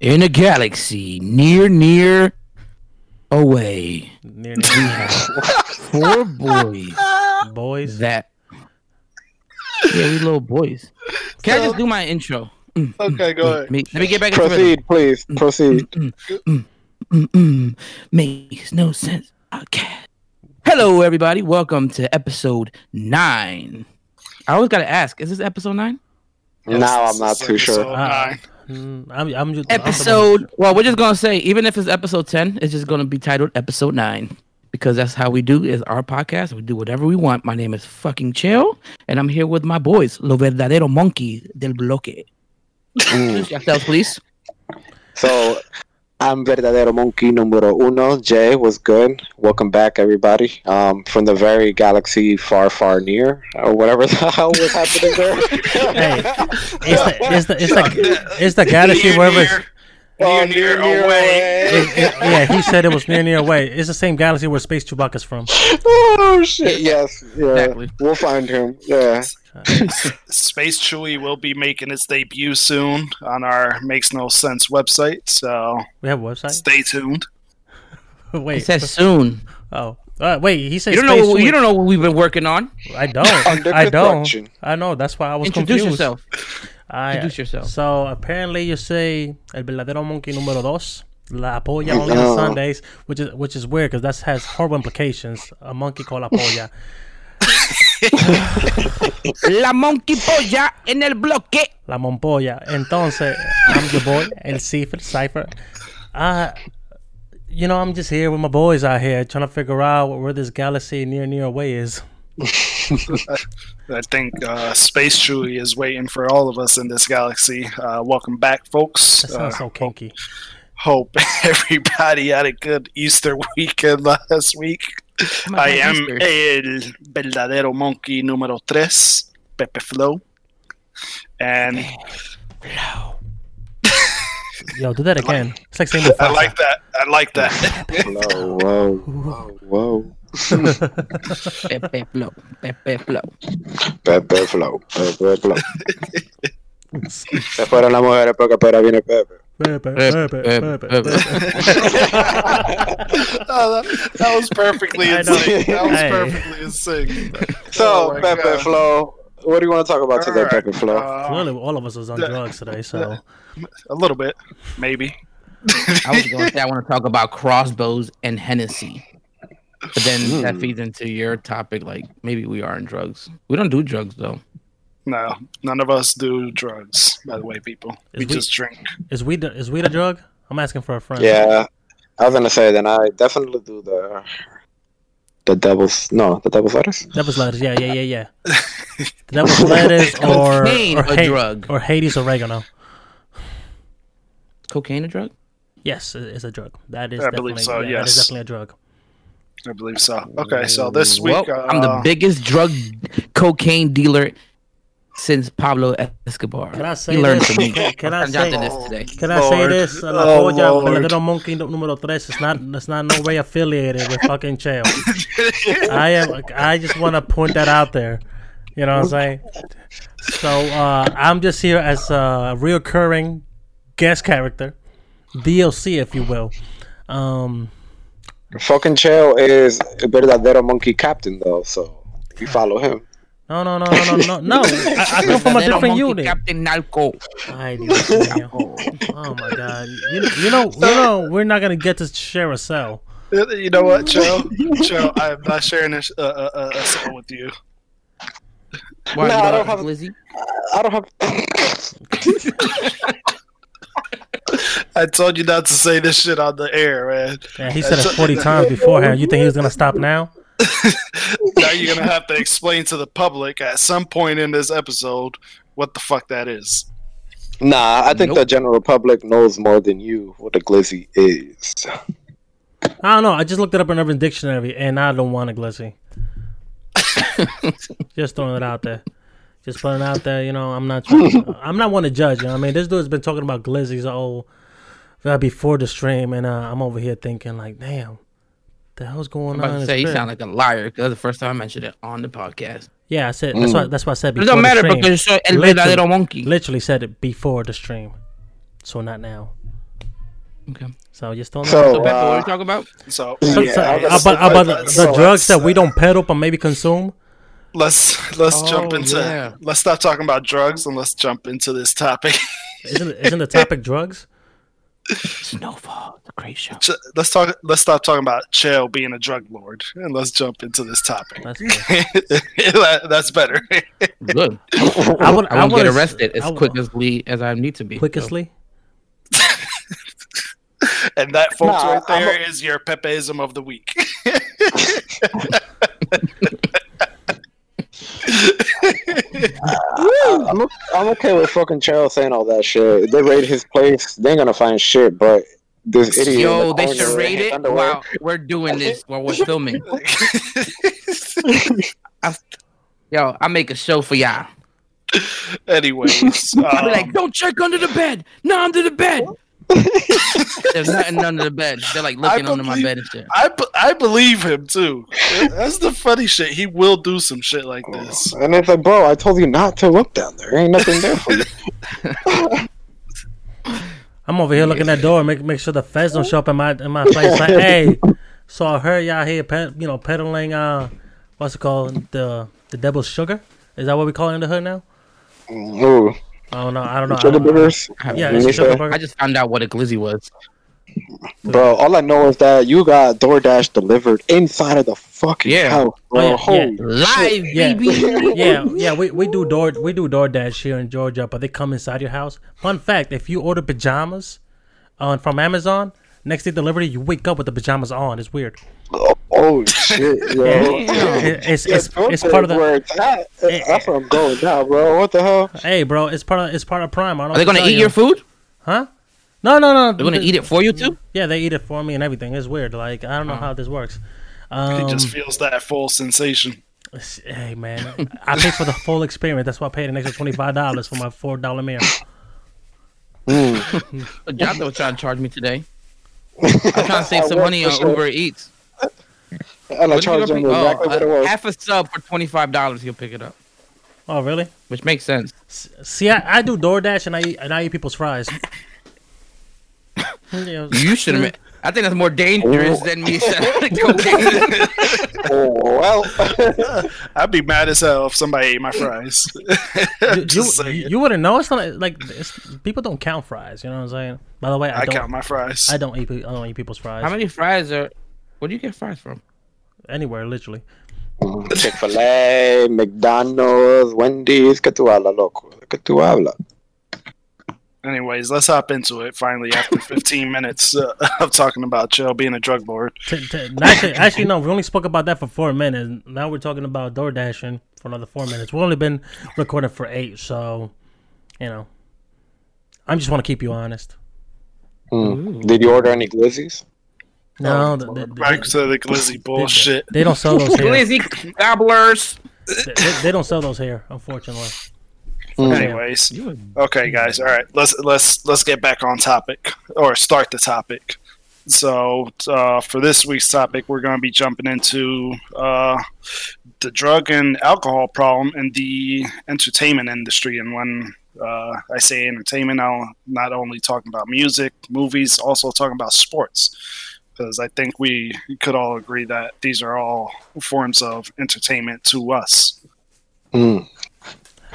In a galaxy near, near, away, Near, we have four boys boys. that. Yeah, we little boys. Can I just do my intro? Okay, go ahead. Let me, let me get back into rhythm. Mm, Proceed, please. Proceed. Makes no sense. Okay. Hello, everybody. Welcome to episode nine. I always gotta ask: Is this episode nine? now I'm not too sure. Episode nine. Mm, I'm, I'm just I'm Episode. Well, we're just gonna say, even if it's episode ten, it's just gonna be titled episode nine because that's how we do is our podcast. We do whatever we want. My name is fucking Chill, and I'm here with my boys, Lo Verdadero Monkey del Bloque. Introduce yourselves, please. So I'm verdadero monkey numero uno. Jay was good. Welcome back, everybody. Um, from the very galaxy far, far near, or whatever the hell was happening there. Hey, it's the it's the it's the it's the galaxy Near, wherever. It's, near, near, near, away. it- it- yeah, he said it was near near away. It's the same galaxy where Space Chewbacca's from. oh shit! Yes, yeah. Exactly. We'll find him. Yeah. Space Chewy will be making its debut soon on our Makes No Sense website, so We have a website. stay tuned. It Wait, says soon. oh, uh, wait. He said You don't Space know. Chewie- You don't know what we've been working on. I don't. I don't. I know. That's why I was Introduce confused. yourself. I, Introduce yourself. So apparently you say el verdadero monkey número dos. La polla only No. on Sundays, which is which is weird because that has horrible implications. A monkey called la polla. La monkey polla en el bloque. La Mompolla. Entonces, I'm your boy, El Cipher, Cypher. Uh, you know, I'm just here with my boys out here trying to figure out where this galaxy near, near away is. I think uh, Space Chewie is waiting for all of us in this galaxy. Uh, welcome back, folks. That Uh, so kinky. hope everybody had a good Easter weekend last week. I am el verdadero monkey número tres, Pepe Flow. And Yo, do that again. It's like saying I like that. I like that. Whoa, whoa, whoa, whoa. Pepe Flow. Pepe Flow. Pepe Flow, Pepe Flow. Se fueron las mujeres porque ahora viene Pepe. Oh, that, that was perfectly I in sync. That was Hey. perfectly in sync. So, Oh Pepe God. Flow, what do you want to talk about today, Alright, Pepe Flow? uh, Clearly, all of us was on drugs today, so a little bit, maybe. I was going to say I want to talk about crossbows and Hennessy. But then that Hmm. feeds into your topic, like maybe we are in drugs. We don't do drugs though. No, none of us do drugs. By the way, people, we Is we- just drink. is weed is weed a drug? I'm asking for a friend. Yeah, I was gonna say then I definitely do the the devil's no the devil's lettuce. Devil's lettuce. Yeah, yeah, yeah, yeah. The devil's lettuce or Cocaine or, a Ha- drug? or Hades oregano. Cocaine a drug? Yes, it's a drug. That is I believe definitely so, yeah, that is definitely a drug. I believe so. Okay, so this week Well, uh, I'm the biggest drug cocaine dealer since Pablo Escobar. Can I say he learned this? from me. Can I I'm down to say- this today. Can I say Lord. this? La Oh, polla, Lord. verdadero monkey nu- número tres. It's not. It's not no way affiliated with fucking jail. I am. I just want to point that out there. You know what I'm saying? So uh, I'm just here as a reoccurring guest character, DLC, if you will. Um, Fucking Chael is a verdadero monkey captain though, so we follow him. No, no, no, no, no, no, no. I, I come from a different monkey unit. Captain Narco. Ay, Dios mío. Oh my God! You, you know, you know, we're not gonna get to share a cell. You know what, Joe? Joe, I am not sharing this uh, uh, uh, a cell with you. Why, No, you I know, don't have- Glizzy? I don't have. I told you not to say this shit on the air, man. Yeah, he said it 40 times beforehand. You think he was gonna stop now? Now you're gonna have to explain to the public at some point in this episode what the fuck that is. Nah, I think Nope. the general public knows more than you what a glizzy is. I don't know. I just looked it up in Urban Dictionary, and I don't want a glizzy. just throwing it out there. Just putting it out there. You know, I'm not. Trying, I'm not one to judge. You know, I mean, this dude's been talking about glizzies all before the stream, and uh, I'm over here thinking like, damn, the hell's going I'm about on? to say you sound like a liar because the first time I mentioned it on the podcast. yeah, I said that's why. That's why I said It before doesn't the matter stream. because soy el Literally. verdadero monkey. Literally said it before the stream, so not now. Okay. So you still know. So, So, Pepe, what are uh, you talking about? So So- Yeah, so I was about about say, the, the so drugs that we don't peddle but maybe consume. let's let's jump Oh, into yeah. let's stop talking about drugs and let's jump into this topic. Isn't isn't the topic drugs? Snowfall, the great show. Ch- let's talk. Let's stop talking about Chael being a drug lord and let's jump into this topic. That's That- That's better. Good. I would I won't would get arrested as I would- quickly as I need to be. quickly. and that, folks, Nah, right I'm there, is your Pepeism of the week. I'm, o- I'm okay with fucking Charles saying all that shit. They raid his place, they ain't gonna find shit. But this idiot. Yo, the they corner should in rate it underwear- while we're doing this while we're filming. Yo, I make a show for y'all. Anyways, um, like, don't check under the bed. not under the bed. There's nothing under the bed. They're like looking under my bed and shit. I, be- I believe him too. That's the funny shit. He will do some shit like this. And it's like, bro, I told you not to look down there. Ain't nothing there for you. I'm over here looking at the door, make make sure the feds don't show up in my in my place. Like, hey, so I heard y'all here, ped, you know, peddling uh, what's it called, the the devil's sugar. Is that what we call it in the hood now? Ooh, I don't know. I don't know. I sugar don't know. burgers. Yeah, Let it's me a sugar say- burger. I just found out what a glizzy was. Bro, all I know is that you got DoorDash delivered inside of the fucking Yeah. house, bro. Oh, yeah, Holy Live, Yeah. baby. yeah, yeah, we, we do door we do DoorDash here in Georgia, but they come inside your house. Fun fact: if you order pajamas on from Amazon, next day delivery, you wake up with the pajamas on. It's weird. Oh, oh shit, yo. It- it's Yeah, it's, it's part of the. where it's. That's where I'm going now, bro. What the hell? Hey, bro, it's part of it's part of Prime. I don't Are they know gonna eat tell your food? Huh? No, no, no. They're gonna eat it for you too? Yeah, they eat it for me and everything. It's weird. Like I don't know how this works. He Um, just feels that full sensation. hey man, I paid for the full experience. That's why I paid an extra twenty five dollars for my four dollar meal. But Jonathan was trying to charge me today. I'm trying to save some money work on sure. Uber Eats. And I What charge them go pick- exactly what it oh, was. half a sub for twenty five dollars. He'll pick it up, Oh really? which makes sense. See, I, I do DoorDash and I eat, and I eat people's fries. You should have. I think that's more dangerous oh. than me selling cocaine. Oh, well. I'd be mad as hell if somebody ate my fries. you, you, you wouldn't know. It's not like it's, people don't count fries. You know what I'm saying? By the way, I, I don't. count my fries. I don't eat. I don't eat people's fries How many fries are? Where do you get fries from? anywhere. Literally. Chick fil A, McDonald's, Wendy's. ¿Qué tú hablas, loco? ¿Qué tú hablas? Anyways, let's hop into it finally after 15 minutes uh, of talking about Chael being a drug lord. T- t- actually, actually, no. We only spoke about that for four minutes. Now we're talking about door dashing for another four minutes. We've only been recording for eight, so you know. I just want to keep you honest. Hmm. Did you order any glizzies? No, th- th- Back th- to the glizzy bullshit. they don't sell those here. Glizzy gobblers. they, they- they don't sell those here, unfortunately. Hmm. Anyways, okay, guys. All right, let's let's let's get back on topic or start the topic. So uh, for this week's topic, we're going to be jumping into uh, the drug and alcohol problem in the entertainment industry. And when uh, I say entertainment, I'm not only talking about music, movies, also talking about sports. Because I think we could all agree that these are all forms of entertainment to us. Hmm.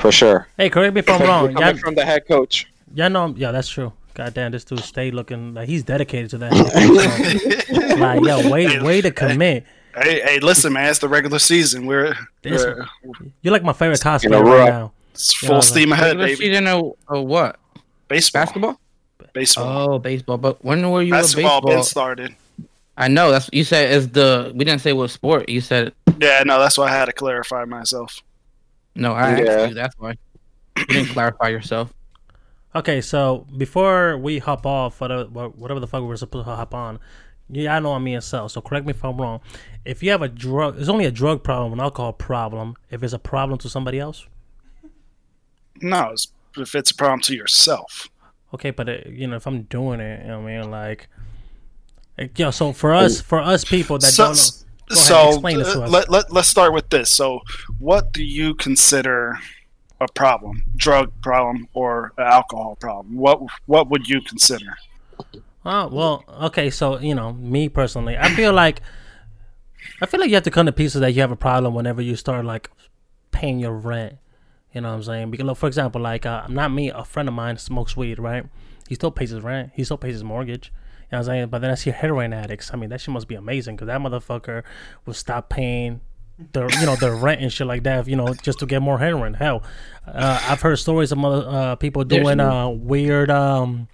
For sure. Hey, correct me if I'm wrong. Coming Y'all, from the head coach. y'all know, yeah, that's true. God damn, this dude stayed looking like he's dedicated to that. like, yo, way, way to commit. Hey, hey, listen, man! It's the regular season. We're, This- we're You're like my favorite You cosplayer right right. now. it's Yeah, full like- steam ahead, Regular baby. season or, or what? Baseball, Basketball? baseball, Oh, baseball. But when were you basketball a baseball? been started. I know that's you said is the. We didn't say what sport. You said Yeah, no, that's why I had to clarify myself. No. I Yeah. asked you. That's why you didn't clarify yourself. Okay, so before we hop off, for the, wha- whatever the fuck we were supposed to hop on, yeah, I know I'm me and Cell, so correct me if I'm wrong. If you have a drug, it's only a drug problem, an alcohol problem, if it's a problem to somebody else. No, it's, if it's a problem to yourself. Okay, but uh you know, if I'm doing it, you know what I mean, like, like, yo, so for us, for us people that So, don't know, Go ahead, so explain this to uh, us. let, let, let's start with this. So, what do you consider a problem? Drug problem or alcohol problem? What what would you consider? Oh well, okay. So you know, me personally, I feel like I feel like you have to come to pieces that you have a problem whenever you start like paying your rent. You know what I'm saying? Because, look, for example, like uh, not me, a friend of mine smokes weed, right? He still pays his rent. He still pays his mortgage. You know what I'm saying? But then I see heroin addicts. I mean, that shit must be amazing because that motherfucker will stop paying the you know the rent and shit like that. You know, just to get more heroin. Hell, uh, I've heard stories of mother uh, people doing uh, weird, um,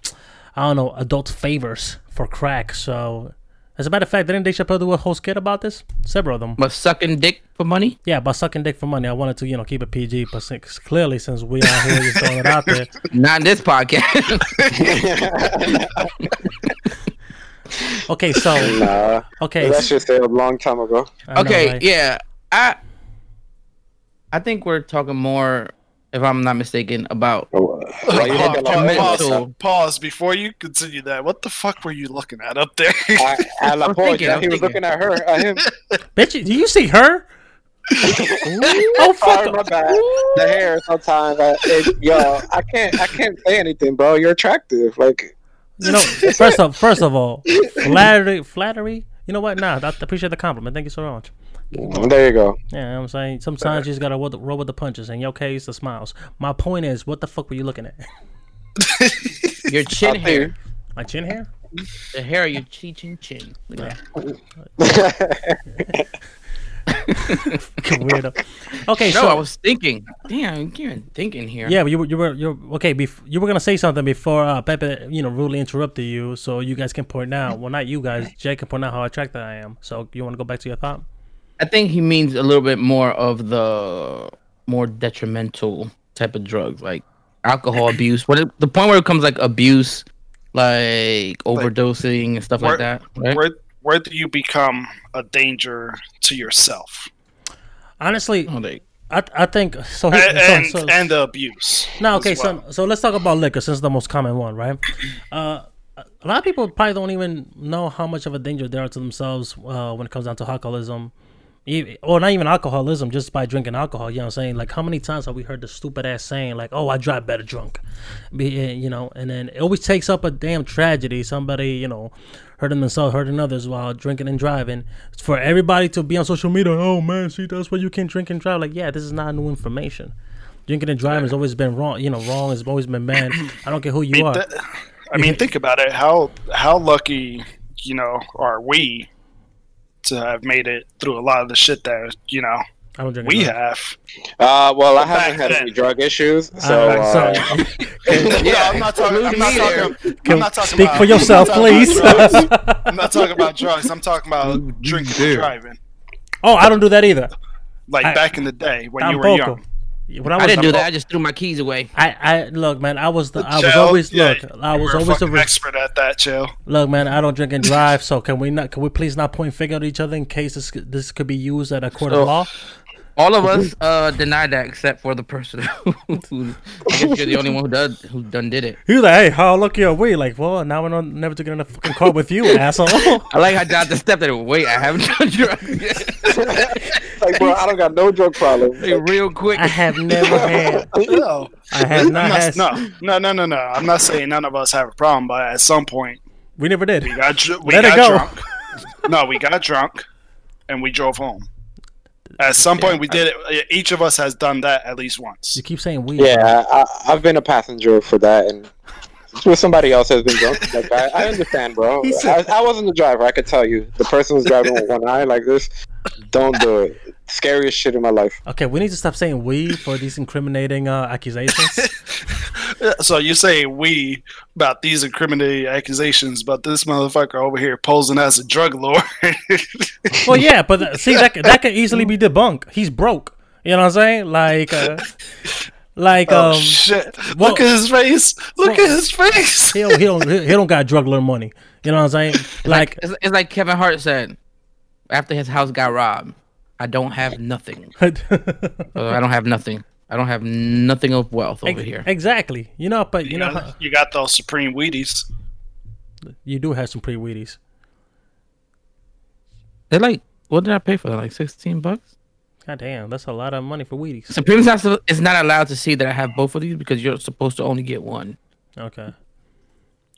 I don't know, adult favors for crack. So, as a matter of fact, didn't Dave Chappelle do a whole skit about this? Several of them. But sucking dick for money? Yeah, about sucking dick for money. I wanted to, you know, keep it PG, but since, clearly since we are here just throwing it out there, Not in this podcast. okay. So, nah, okay, that shit said a long time ago. I know, okay, right? yeah. I I think we're talking more, if I'm not mistaken, about oh, uh, Why you Pause, looking pause, pause. that? pause, pause before you continue that. What the fuck were you looking at up there? I, I la I'm thinking, I'm he was thinking. looking at her, at him. bitch, do you see her? oh Sorry, fuck! my bad. The hair sometimes, I, it, yo, I can't, I can't say anything, bro. You're attractive, like. You know, first of first of all, flattery, flattery. You know what? Nah, I appreciate the compliment. Thank you so much. There you go. Yeah, you know I'm saying sometimes you just gotta roll, the- roll with the punches. In your case, the smiles. My point is, what the fuck were you looking at? your chin Up hair. My chin hair? The hair of your chin chin chin. Look at that. Weirdo. Okay, No, so I was thinking. Damn, you're thinking here. Yeah, you were you were you're okay. Bef- you were gonna say something before uh, Pepe, you know, rudely interrupted you, so you guys can point out. Well, not you guys. Jay can point out how attractive I am. So you want to go back to your thought? I think he means a little bit more of the more detrimental type of drugs, like alcohol abuse. What it, the point where it comes like abuse, like overdosing and stuff where- like that. Right? where where do you become a danger to yourself Honestly, Oh, they- I I think so. and and, so, so and the abuse? no, okay. as well. So so let's talk about liquor since it's the most common one, right? Uh, a lot of people probably don't even know how much of a danger they are to themselves uh, when it comes down to alcoholism. Even, or not even alcoholism, just by drinking alcohol. You know what I'm saying? Like, how many times have we heard the stupid ass saying, like, oh, I drive better drunk? Be, you know, and then it always takes up a damn tragedy. Somebody, you know, hurting themselves, hurting others while drinking and driving. For everybody to be on social media, oh man, see, that's why you can't drink and drive. Like, yeah, this is not new information. Drinking and driving has always been wrong. You know, wrong has always been banned. I don't care who you I mean, are. that- I mean, think about it. How how lucky you know are we to have made it through a lot of the shit that you know I don't drink. we drive. have. Uh, well, I haven't had then. any drug issues, so. Uh, Uh, so- Yeah, I'm not talking. I'm not talking. I'm not talking about. Speak about, for yourself, I'm please. I'm not talking about drugs. I'm talking about drinking and driving. oh, I don't do that either. Like I- back in the day when you were Tampoco. young. When I was I didn't do that. I just threw my keys away. I, I look, man. I was the. I was Chill. always Yeah, look. I was were a always the. Re- expert at that. Chill. look, man. I don't drink and drive. So can we not? Can we please not point finger at each other in case this this could be used at a court So- of law? All of us uh denied that except for the person who I guess you're the only one who done who done did it. He was like, "Hey, how lucky are we?" Like, well, now we're not, never to get in a fucking car with you, asshole. I like how Jonathan stepped in. Wait, I haven't done drugs yet. like, bro, I don't got no drug problem. Like, real quick. I have never had. No, I have not not, had. no, no, no, no, no. I'm not saying none of us have a problem, but at some point We never did. we got dr- we Let it go. drunk. No, we got drunk, and we drove home. At some point, we did it. Each of us has done that at least once. You keep saying we. Yeah, I, I've been a passenger for that, and with somebody else has been drunk. Like, I, I understand, bro. He I, I wasn't the driver. I could tell you, the person was driving with one eye like this, don't do it. Scariest shit in my life. Okay, we need to stop saying we for these incriminating uh, accusations. So you say we about these incriminating accusations, but this motherfucker over here posing as a drug lord. well, yeah, but uh, see that that could easily be debunked. He's broke. You know what I'm saying? Like, uh, like oh um, shit! well- Look at his face. Look well- at his face. he don't, he don't he don't got drug lord money. You know what I'm saying? Like, It's, it's like Kevin Hart said after his house got robbed. I don't have nothing. Uh, I don't have nothing. I don't have nothing of wealth over here. exactly. You know, but you You, know, got, how- you got those supreme Wheaties. you do have some pretty Wheaties. They're like, what did I pay for that? Like sixteen bucks. God damn, that's a lot of money for Wheaties. Supreme's not is not allowed to see that I have both of these because you're supposed to only get one. Okay.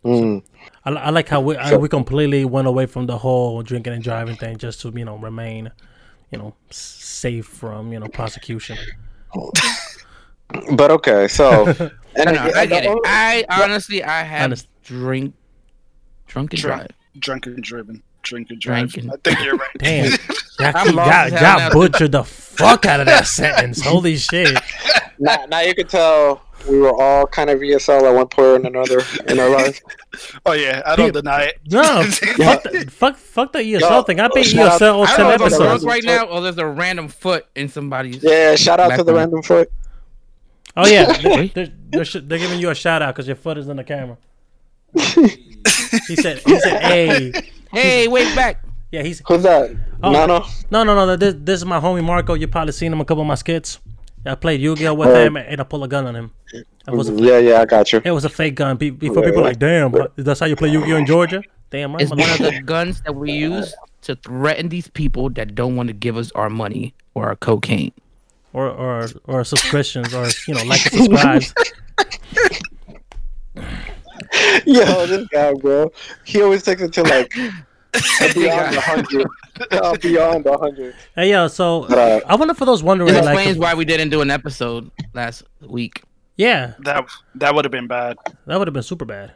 Mm. I, I like how we I, we completely went away from the whole drinking and driving thing just to you know remain, you know, safe from you know prosecution. But okay, so and No, no, I get it. I honestly, I have Honest- drink, drunk and Drunk. drive. Drunk and driven. Drink and drive. Drinking. I think you're right. Damn, y'all, I'm lost y'all, as hell y'all now. butchered the fuck out of that sentence. Holy shit! now, now you can tell we were all kind of ESL at one point or another in our lives. Oh yeah, I don't deny it. No, fuck, the, fuck, fuck the ESL Yo, thing. I've been shout out- ESL I ten don't know if episodes. right now or there's a random foot in somebody's. Yeah, shout out to the random foot. Oh yeah, they're, they're, they're, they're giving you a shout out because your foot is in the camera. he said, he said, hey, Hey, wait back. yeah, he's Who's that? Oh. Nano. no, no, no. This, this is my homie Marco. You probably seen him a couple of my skits. I played Yu-Gi-Oh with Uh, him and I pulled a gun on him. It was a, Yeah, yeah, I got you. it was a fake gun. Be- Before people were like, damn, that's how you play Yu-Gi-Oh in Georgia. Damn, right. It's one of the guns that we use to threaten these people that don't want to give us our money or our cocaine. or or or subscriptions or you know like and subscribes. Yo, this guy, bro. He always takes it to like beyond a hundred. Uh, beyond a hundred. Hey yo, so Uh, I wonder for those wondering This like explains why we didn't do an episode last week. yeah, That that would have been bad. that would have been super bad.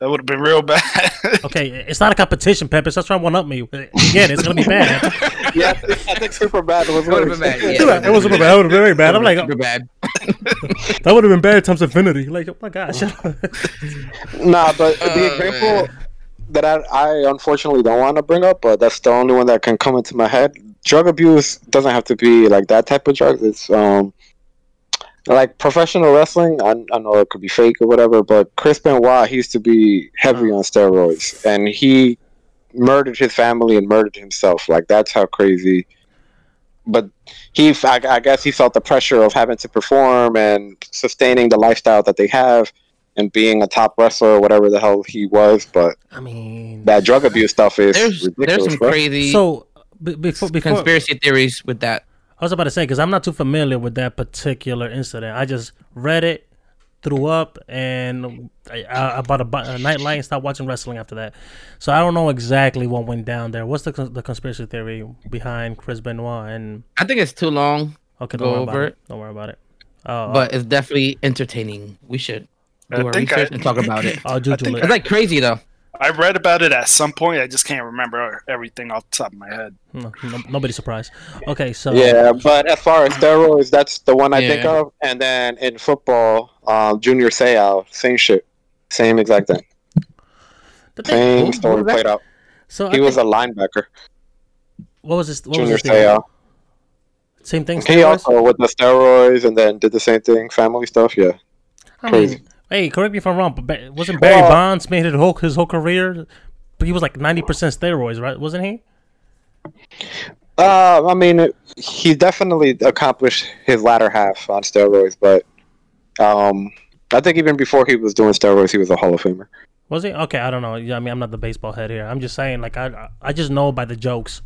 That would have been real bad. Okay, it's not a competition, Pepe. Stop trying to one up me. Again, it's gonna be bad. Yeah, I think, I think super bad was It would have been bad. Yeah, it was super bad. It would have been very bad. I'm like, super bad. that would have been bad times infinity. Like, oh my gosh. Nah, but the Oh, example man. That I, I unfortunately don't want to bring up, but that's the only one that can come into my head. Drug abuse doesn't have to be like that type of drugs. It's um like professional wrestling. I, I know it could be fake or whatever, but Chris Benoit he used to be heavy on steroids, and he murdered his family and murdered himself. Like that's how crazy. But he, I, I guess, he felt the pressure of having to perform and sustaining the lifestyle that they have and being a top wrestler or whatever the hell he was. But I mean, that drug abuse stuff is There's ridiculous. there's some bro. crazy so b- before before conspiracy theories with that. I was about to say because I'm not too familiar with that particular incident. I just read it, threw up, and I, I, I bought a, bu- a nightlight and stopped watching wrestling after that. So I don't know exactly what went down there. What's the the conspiracy theory behind Chris Benoit? And I think it's too long, okay, Go don't worry about over it. it. Don't worry about it. Uh, but it's definitely entertaining. We should I do our think research I- and talk about it. I'll Google think it. It's like crazy though. I read about it at some point. I just can't remember everything off the top of my head. No, no, nobody's surprised. Okay, so Yeah, but as far as steroids, that's the one I think of. And then in football, um, Junior Seau, same shit, same exact thing, the thing, same who- story was played out. so He I was think, a linebacker, what was this? What Junior was this thing? Seau. Same thing. He also with the steroids, and then did the same thing, family stuff. Yeah, I crazy. mean, hey, correct me if I'm wrong, but wasn't Barry Well- Bonds made his whole his whole career? But he was like ninety percent steroids, right? Wasn't he? Uh, I mean, he definitely accomplished his latter half on steroids, but um, I think even before he was doing steroids, he was a Hall of Famer. Was he? Okay, I don't know. Yeah, I mean, I'm not the baseball head here. I'm just saying, like, I I just know by the jokes.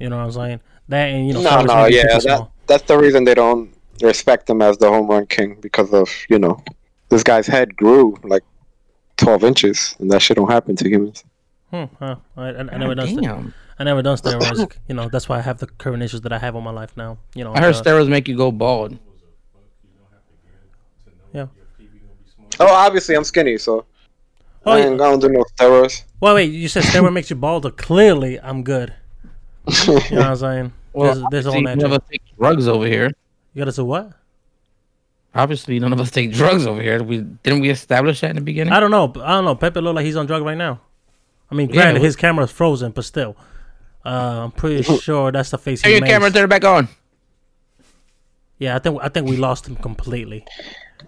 You know what I'm saying? That and you know, No, no, yeah, that, that's the reason they don't respect him as the home run king because of you know this guy's head grew like twelve inches, and that shit don't happen to humans. Hmm, huh. I, I, I never done. st- I never done steroids. you know, that's why I have the current issues that I have on my life now. You know, I heard uh, steroids make you go bald. Yeah. Oh, obviously I'm skinny, so Oh, I yeah. ain't gonna do no steroids. Well, wait, you said steroid makes you bald. but Clearly, I'm good. You know what I'm saying? Well, there's, there's a whole obviously none natural. take drugs over here. You gotta say what? Obviously, none of us take drugs over here. We didn't we establish that in the beginning? I don't know. I don't know. Pepe look like he's on drug right now. I mean, granted, we- his camera's frozen, but still, uh, I'm pretty sure that's the face Turn he your makes. camera, turn it back on. Yeah, I think I think we lost him completely.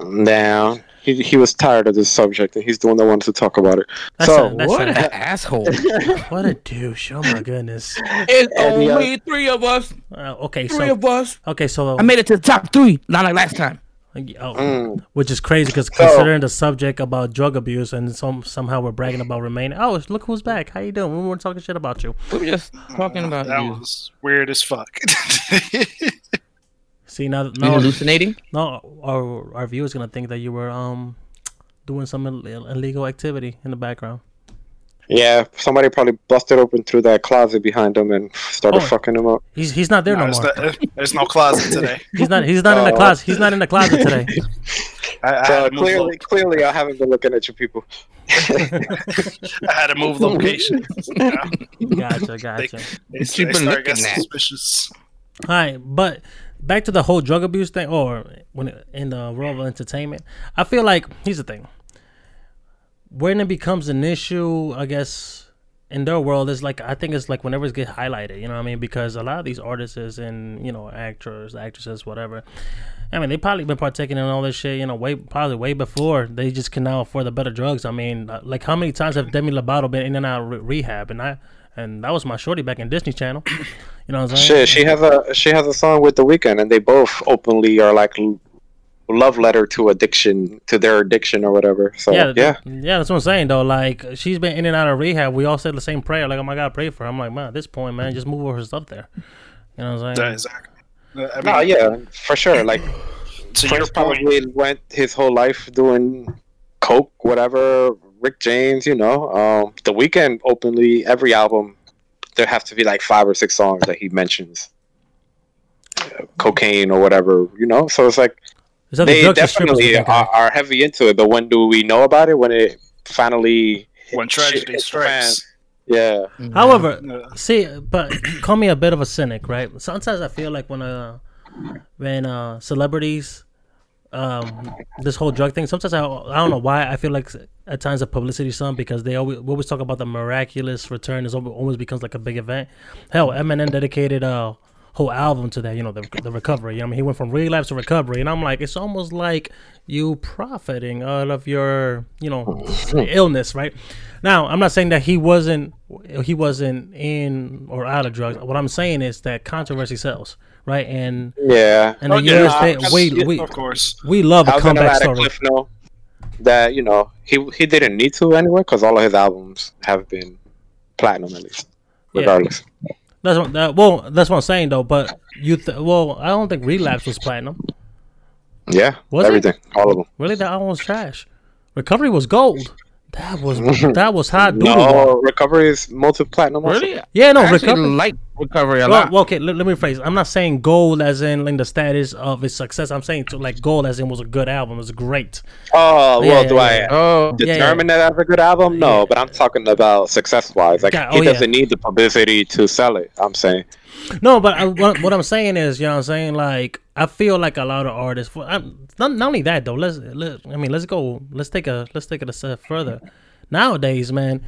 Now he he was tired of this subject, and he's the one that wanted to talk about it. That's so a- that's What an asshole! What a douche! Oh my goodness. it's And the only three of us. Uh, okay, Three so of us. okay, so I made it to the top three, not like last time. Oh, Mm. which is crazy because considering the subject about drug abuse and some somehow we're bragging about remaining. Oh, look who's back! How you doing? We weren't talking shit about you. We were just talking about That you. was weird as fuck. See now, You now, hallucinating? no, our our viewers gonna think that you were um doing some Ill- illegal activity in the background. Yeah, somebody probably busted open through that closet behind him and started Oh. fucking him up. He's he's not there No, no, there's, more. no, there's no closet today. He's not he's not in the Oh. closet. He's not in the closet today. I, I, So to clearly, lo- clearly, I haven't been looking at you people. I had to move location. Yeah, Gotcha, gotcha. they, What they you been started looking getting at? suspicious. All right, but back to the whole drug abuse thing, or when it, in the world of entertainment, I feel like here's the thing: when it becomes an issue, I guess in their world is like I think it's like whenever it gets highlighted, you know what I mean? Because a lot of these artists and you know actors, actresses, whatever. I mean, they probably been partaking in all this shit, you know, way probably way before they just can now afford the better drugs. I mean, uh, like how many times have Demi Lovato been in and out of re- rehab, and I and that was my shorty back in Disney Channel. You know what I'm saying? Shit, she has a she has a song with The Weeknd, and they both openly are like love letter to addiction to their addiction or whatever. So yeah, yeah, yeah, that's what I'm saying though. Like she's been in and out of rehab. We all said the same prayer. Like, oh my God, pray for her. I'm like, man, at this point, man, just move her stuff there. You know what I'm Yeah, saying? exactly. I mean, no, yeah, for sure. Like To your Prince probably went his whole life doing coke, whatever. Rick James, you know, um, The Weeknd openly every album there have to be like five or six songs that he mentions uh, cocaine or whatever, you know. So it's like There's other they drugs and strippers with definitely are, are heavy into it. But when do we know about it? When it finally, when tragedy hit the strikes. yeah, However, Yeah. see, but call me a bit of a cynic, right? Sometimes I feel like when uh when uh celebrities um this whole drug thing sometimes I, I don't know why I feel like at times the publicity some because they always we always talk about the miraculous return is almost always becomes like a big event. Hell, Eminem dedicated a whole album to that, you know, the the recovery. You know, I mean, he went from relapse to recovery, and I'm like, it's almost like you profiting out of your, you know, mm-hmm. illness, right? Now, I'm not saying that he wasn't he wasn't in or out of drugs. What I'm saying is that controversy sells, right? And yeah. and the Oh, yeah, years no, they, I'm- we yeah, we of course. we love I a was gonna comeback let story. Cliff know that you know he he didn't need to anyway because all of his albums have been platinum at least, Yeah. That's what that, well, that's what I'm saying though. But you, th- well, I don't think relapse was platinum. Yeah, Was it? everything, all of them. Really, that album was trash. Recovery was gold. That was that was hot doodle. No, recovery is multi platinum. Really? Yeah, no, I recovery. like recovery a Well, lot. well, okay, let, let me rephrase. I'm not saying gold as in like the status of its success. I'm saying to like gold as in was a good album. It was great. Oh well, Yeah, do yeah, I yeah. oh, Yeah, yeah. determine that as a good album? No, Yeah. but I'm talking about success wise. Like Yeah, he oh, yeah. doesn't need the publicity to sell it. I'm saying. No, but I, what, what I'm saying is, you know, what I'm saying like I feel like a lot of artists. For, I'm, not not only that though. Let's let, I mean, let's go. Let's take a let's take it a step further. Nowadays, man,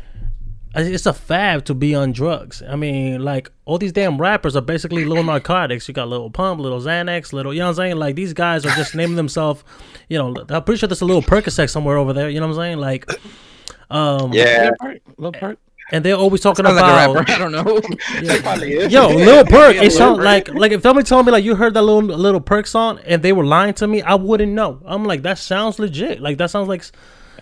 it's a fad to be on drugs. I mean, like all these damn rappers are basically little narcotics. You got Lil Pump, little Xanax, little. You know what I'm saying? Like these guys are just naming themselves. You know, I'm pretty sure there's a little Percocet somewhere over there. You know what I'm saying? Like, um, Yeah, Lil Perk, Lil Perk. And they're always talking Sounds like a about. rapper. I don't know. Yo, Lil Perk. It sounds like like if somebody told me like you heard that little little Perk song and they were lying to me, I wouldn't know. I'm like that sounds legit. Like that sounds like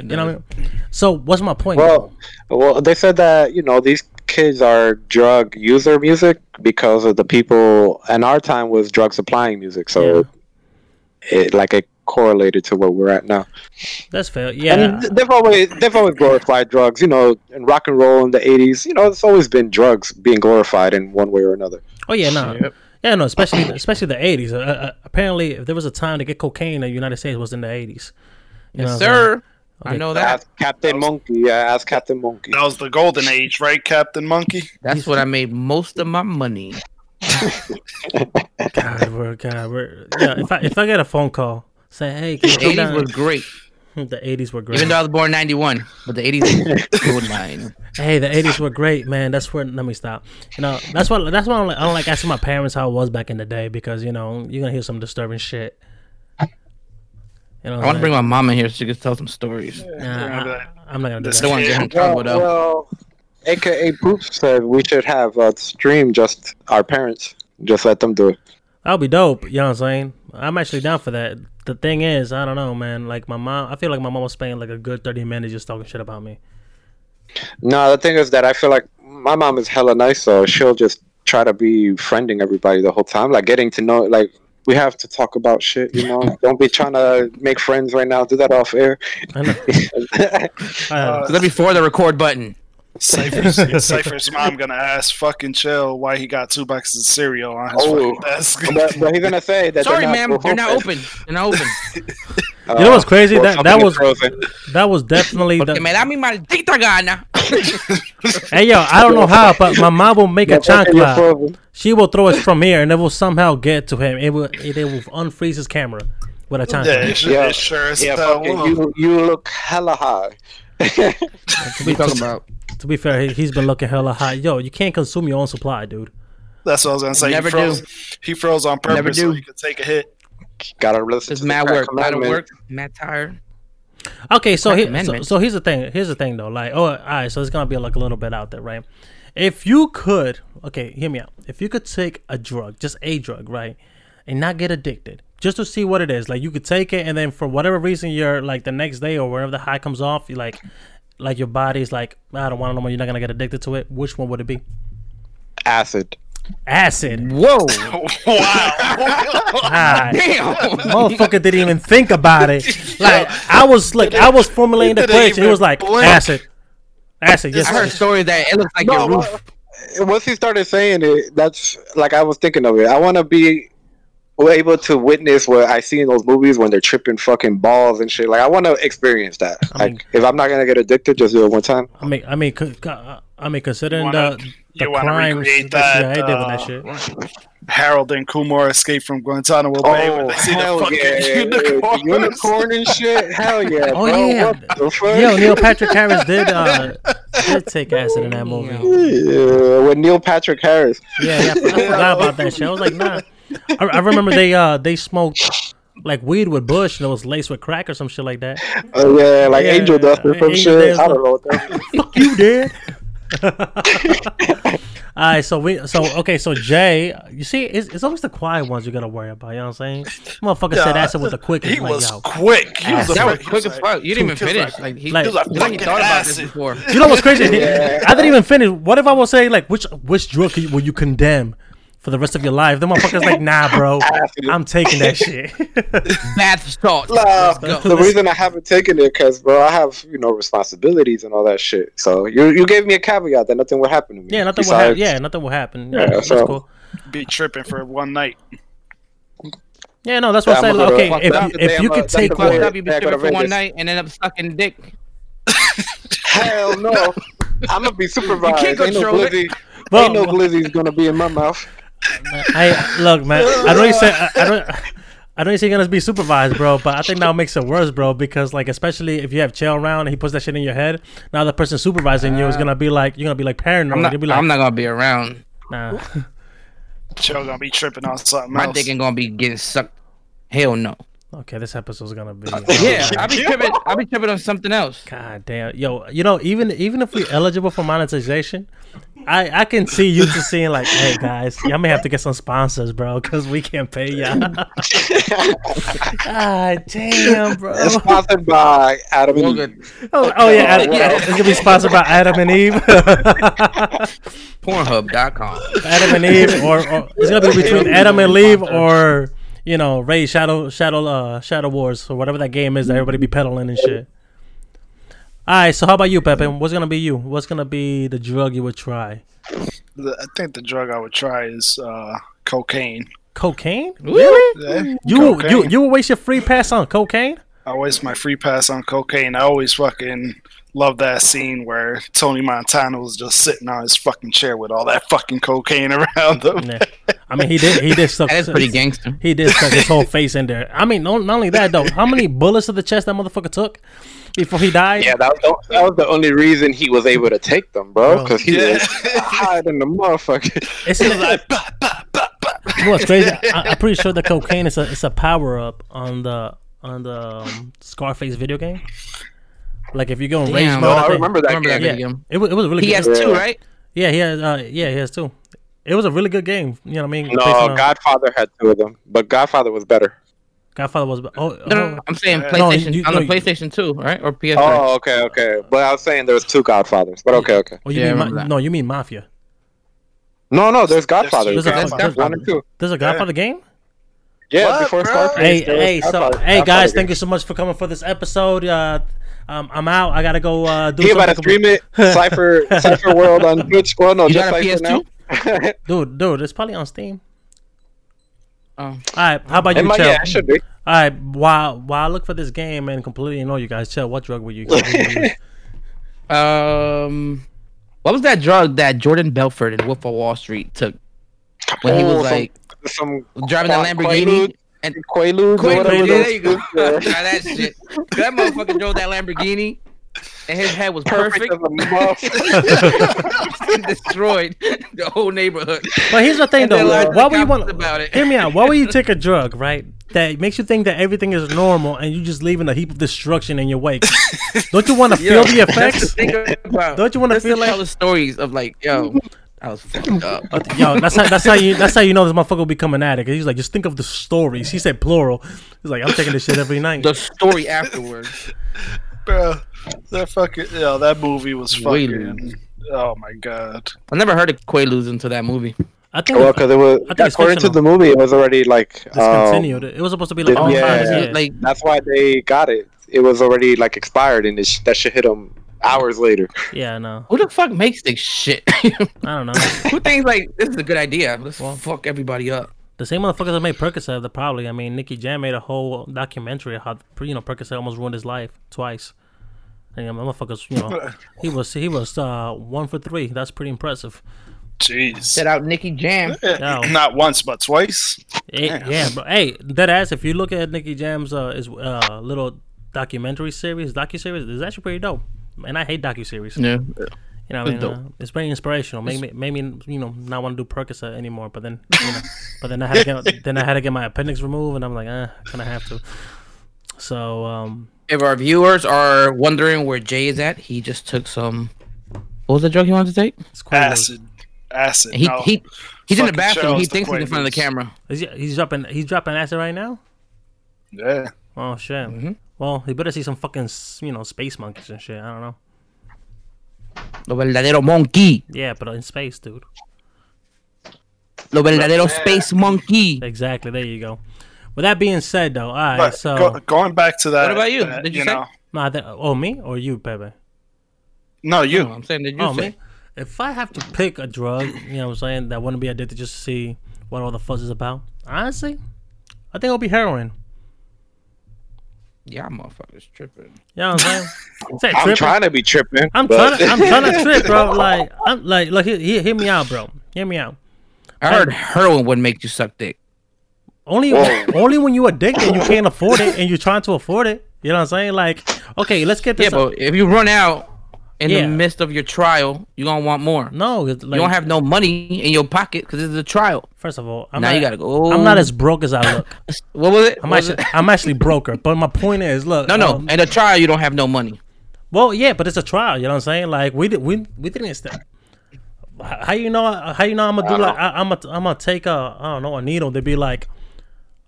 you know. What I mean? So what's my point? Well, well, they said that you know these kids are drug user music because of the people, and our time was drug supplying music. So it like it correlated to where we're at now. That's fair. Yeah. And th- they've always they've always glorified drugs. You know, in rock and roll in the '80s, you know, it's always been drugs being glorified in one way or another. oh yeah, no. Yep. Yeah, no. Especially especially the '80s. Uh, uh, apparently, if there was a time to get cocaine in the United States, it was in the '80s. You know Yes, what I'm saying? sir. I know that. Ask Captain Monkey. Yeah, ask Captain Monkey. That was the golden age, right, Captain Monkey? That's what I made most of my money. God, we're, God, we're, yeah. If I if I get a phone call saying, "Hey, can The 80s down?" was great, the '80s were great. even though I was born in 91, but the 80s was gold mine. Hey, the eighties were great, man. That's where. Let me stop. You know, that's what. That's why I don't, like, I don't like asking my parents how it was back in the day because you know you're gonna hear some disturbing shit. You know, I want to bring my mom in here so she can tell some stories. Nah, I, am not gonna do This that. Don't want to get in Well, trouble though. well, AKA Poops said we should have a stream just our parents. Just let them do it. That'll be dope. You know what I'm saying? I'm actually down for that. The thing is, I don't know, man. Like my mom, I feel like my mom was spending like a good 30 minutes just talking shit about me. No, the thing is that I feel like my mom is hella nice, so she'll just try to be friending everybody the whole time, like getting to know. Like we have to talk about shit. You know, don't be trying to make friends right now. Do that off air. I know. Uh, So that before the record button. Cypher's, Cypher's mom gonna ask fucking chill why he got two boxes of cereal on his Oh. fucking desk. but, but he's gonna say that. Sorry, they're ma'am, they're not open. They're not open. Uh, You know what's crazy? or That- something that is was- frozen. that was definitely the. me da mi maldita gana. Hey yo, I don't know how, but my mom will make a Yeah, fucking chancla. She will throw it from here, and it will somehow get to him. It will. It, it will unfreeze his camera with a chancla. it sure, Yeah. sure as Yeah, fucking, you you look hella high. What we talking about? To be fair, he, he's been looking hella hot. Yo, you can't consume your own supply, dude. That's what I was gonna say. Never he froze, do. He froze on Never do. so he could take a hit. Gotta listen It's to the mad work. Lot of work. Mad tired. Okay, so, he, so so here's the thing. Here's the thing though. Like, oh, all right. So it's gonna be like a little bit out there, right? If you could, okay, hear me out. If you could take a drug, just a drug, right, and not get addicted, just to see what it is. Like, you could take it, and then for whatever reason, you're like the next day or whenever the high comes off, you like, like your body's like, I don't want it no more. You're not gonna get addicted to it. Which one would it be? Acid. Acid. Whoa. Wow. Ah, Damn. motherfucker didn't even think about it. Like I was like I was formulating the question. He was like blink. acid, acid. Yes, I heard stories that it looks like No, your roof. once he started saying it, that's like I was thinking of it. I want to be able to witness what I see in those movies when they're tripping fucking balls and shit. Like I want to experience that. I mean- like if I'm not gonna get addicted, just do it one time. I mean, I mean, co- co- I mean, considering wanna- the the wanna crimes recreate that that, CIA did with uh, that shit. Harold and Kumar escape from Guantanamo Bay when Oh they see the fucking yeah, unicorn. The unicorn and shit. Hell yeah, Oh, bro. yeah. What the fuck? Yo, Neil Patrick Harris did uh did take acid in that movie. Yeah, with Neil Patrick Harris. Yeah, yeah, I forgot about that shit. I was like, nah. I, I remember they uh they smoked like weed with Bush and it was laced with crack or some shit like that. Oh yeah, like Yeah, angel dust or some shit. I don't know what. Fuck you, dad. All right, so we so okay, so Jay, you see, it's, it's always the quiet ones you gotta worry about. You know what I'm saying? Motherfucker said Yeah, acid with the quick. He like, was yo. quick. He was, That a was quick as like- fuck. You didn't even finish. like- Like he, Like- he was like, he only fucking thought about this before. You know what's crazy? Yeah. I didn't even finish. What if I was saying like which which drug could you- will you condemn for the rest of your life? The motherfucker's like, nah, bro, I'm taking that shit. Bath salt. Nah, the reason I haven't taken it because, bro, I have you know responsibilities and all that shit. So you you gave me a caveat that nothing would happen to me. yeah, nothing will happen. Yeah, nothing will happen. Yeah, Yeah, that's so- cool. Be tripping for one night. Yeah, no, that's what Yeah, I'm I'm saying. gonna Okay, if you, if you uh, could that's take the Fucked one, up, you be tripping for one night and end up sucking dick. Hell no, I'm gonna be supervised. You can't Ain't no control it. glizzy. Well, Ain't no glizzy's gonna be in my mouth. I look, man. I don't even say I, I don't. I don't say you're gonna be supervised, bro, but I think that makes it worse, bro, because like especially if you have chill around and he puts that shit in your head, now the person supervising you is gonna be like you're gonna be like paranoid. I'm not, be like, I'm not gonna be around. nah. Chill gonna be tripping on something My else. dick ain't gonna be getting sucked. Hell no. Okay, this episode's gonna be. Uh, yeah, I'll be tripping. I'll be tripping on something else. God damn, yo, you know, even even if we're eligible for monetization, I I can see you just seeing like, hey guys, y'all may have to get some sponsors, bro, because we can't pay y'all. God damn, bro. It's sponsored by Adam Well, and good. Oh, oh yeah, Adam, yeah, it's gonna be sponsored by Adam and Eve, Pornhub.com. Adam and Eve, or, or it's gonna be between Adam and Eve or you know Ray Shadow Shadow uh Shadow Wars or whatever that game is that everybody be peddling and shit. All right, so how about you, Pepe? What's gonna be you? What's gonna be the drug you would try? The- I think the drug I would try is uh, cocaine. Cocaine? Really? Yeah, You cocaine. you you would waste your free pass on cocaine? I waste my free pass on cocaine. I always fucking love that scene where Tony Montana was just sitting on his fucking chair with all that fucking cocaine around him. Yeah. I mean, he did he did suck. That is pretty gangster. He did stuck his whole face in there. I mean, not, not only that though. How many bullets to the chest that motherfucker took before he died? Yeah, that was, the, that was the only reason he was able to take them, bro. Bro. Because he Yeah. was high than the motherfucker. It's He like, bah, bah, bah, bah. You know what's crazy? I, I'm pretty sure the cocaine is a it's a power up on the on the um, Scarface video game. Like if you go in rage mode, No, I I remember that Remember game. video yeah, game. it was it was really He good. has two, right? yeah, he has. Uh, yeah, he has two. It was a really good game. You know what I mean? Based No, on- Godfather had two of them, but Godfather was better. Godfather was. Oh, No, no, oh, no, I'm saying No, PlayStation you- on no, the you- PlayStation 2, right? Or PS3. Oh, okay, okay. But I was saying there was two Godfathers. But okay, okay. oh, you Yeah, mean ma- no? You mean Mafia? No, no, there's Godfather. There's two Godfather. Godfathers. One and two. There's a Godfather game. Yeah, What, before bro? Scarface. Hey, there was hey, so Godfather- hey guys, Godfather. thank you so much for coming for this episode. Uh, um, I'm out. I gotta go uh, do He about to something. stream it. Cipher Cipher World on Twitch. Well, no, You just got a Cipher now. PS2? Dude, dude, it's probably on Steam. Oh. All right, how about It you, might, Chill? yeah, it should be. All right, while while I look for this game and completely know you guys, Chill, what drug were you? Would you use? Um, what was that drug that Jordan Belfort in Wolf of Wall Street took when he Oh, was some- like some driving that Qua- Lamborghini? Quaaludes? And Quaaludes or Quaaludes, yeah, there you go. Yeah. Try that shit. That motherfucker drove that Lamborghini, and his head was Perfect perfect. as a motherfucker. and destroyed the whole neighborhood. But here's the thing, And then though. lied to Why would you cops want? about it? Hear me out. Why would you take a drug, right? That makes you think that everything is normal, and you just leaving a heap of destruction in your wake. Don't you want to feel the effects? the thing about- Don't you wanna feel like- tell the stories of like, yo, I was fucked up. Yo, that's how that's how you that's how you know this motherfucker will become an addict. He's like, just think of the stories. He said plural. He's like, I'm taking this shit every night. The story afterwards. Bro, that fucking yo, that movie was Way fucking. Oh my god. I never heard of Quaaludes until that movie. I think Well, because it was I think according to the movie, it was already like um, discontinued. it was supposed to be like did- all yeah. Yeah. Like that's why they got it. It was already like expired, and it sh- that should hit them hours later. yeah, no, who the fuck makes this shit? I don't know. who thinks like this is a good idea? Let's Well- fuck everybody up. The same motherfuckers that made Percocet, the probably. I mean, Nicky Jam made a whole documentary of how you know Percocet almost ruined his life twice. And yeah, motherfuckers, you know, he was he was uh, one for three. That's pretty impressive. Jeez. Set out Nicky Jam. No. Not once, but twice. Eh, yeah, but hey, that ass. If you look at Nicky Jam's uh, his uh, little documentary series, docu series, is actually pretty dope. And I hate docu series. Yeah. You know, what I mean, uh, it's very inspirational. Made me, made me, you know, not want to do Percocet anymore. But then, you know, but then I had to get, then I had to get my appendix removed, and I'm like, eh, kind of have to. So, um, If our viewers are wondering where Jay is at, he just took some. What was the drug he wanted to take? it's quite Acid. Acid. He no. he he's in the bathroom. He thinks he's in front of the camera. Is he, he's dropping, he's dropping acid right now. Yeah. Oh shit. Mm-hmm. Well, he better see some fucking, you know, space monkeys and shit. I don't know. Lo verdadero monkey. Yeah, but in space, dude. Lo verdadero space monkey. Exactly. There you go. With that being said, though, all right. But so, go, going back to that. What about you? that, Did you say? know, no, I oh me or you, Pepe? no, you. No, I'm saying that you Oh say. me. If I have to pick a drug, you know what I'm saying, that wouldn't be addicted just to see what all the fuzz is about. Honestly, I think it'll be heroin. Yeah, motherfuckers tripping. You know what I'm saying? I'm tripping. trying to be tripping. I'm but- trying. To, I'm trying to trip, bro. Like, I'm like, look, hear, hear, hear me out, bro. Hear me out. I heard heroin would make you suck dick. Only, Whoa. only when you addicted, you can't afford it, and you're trying to afford it. You know what I'm saying? Like, okay, let's get Yeah, this. up. but if you run out in Yeah. the midst of your trial, you're gonna want more. no, it's you don't have no money in your pocket because it's a trial. First of all, I'm now not, you gotta go. I'm not as broke as I look. What was it? I'm What actually, it? I'm actually broker. But my point is, look. No, no. um, In a trial, you don't have no money. Well, yeah, but it's a trial. You know what I'm saying? Like we did, we we didn't. St- how you know? How you know? I'm gonna do like I, I'm gonna I'm gonna take a I don't know a needle. They'd be like,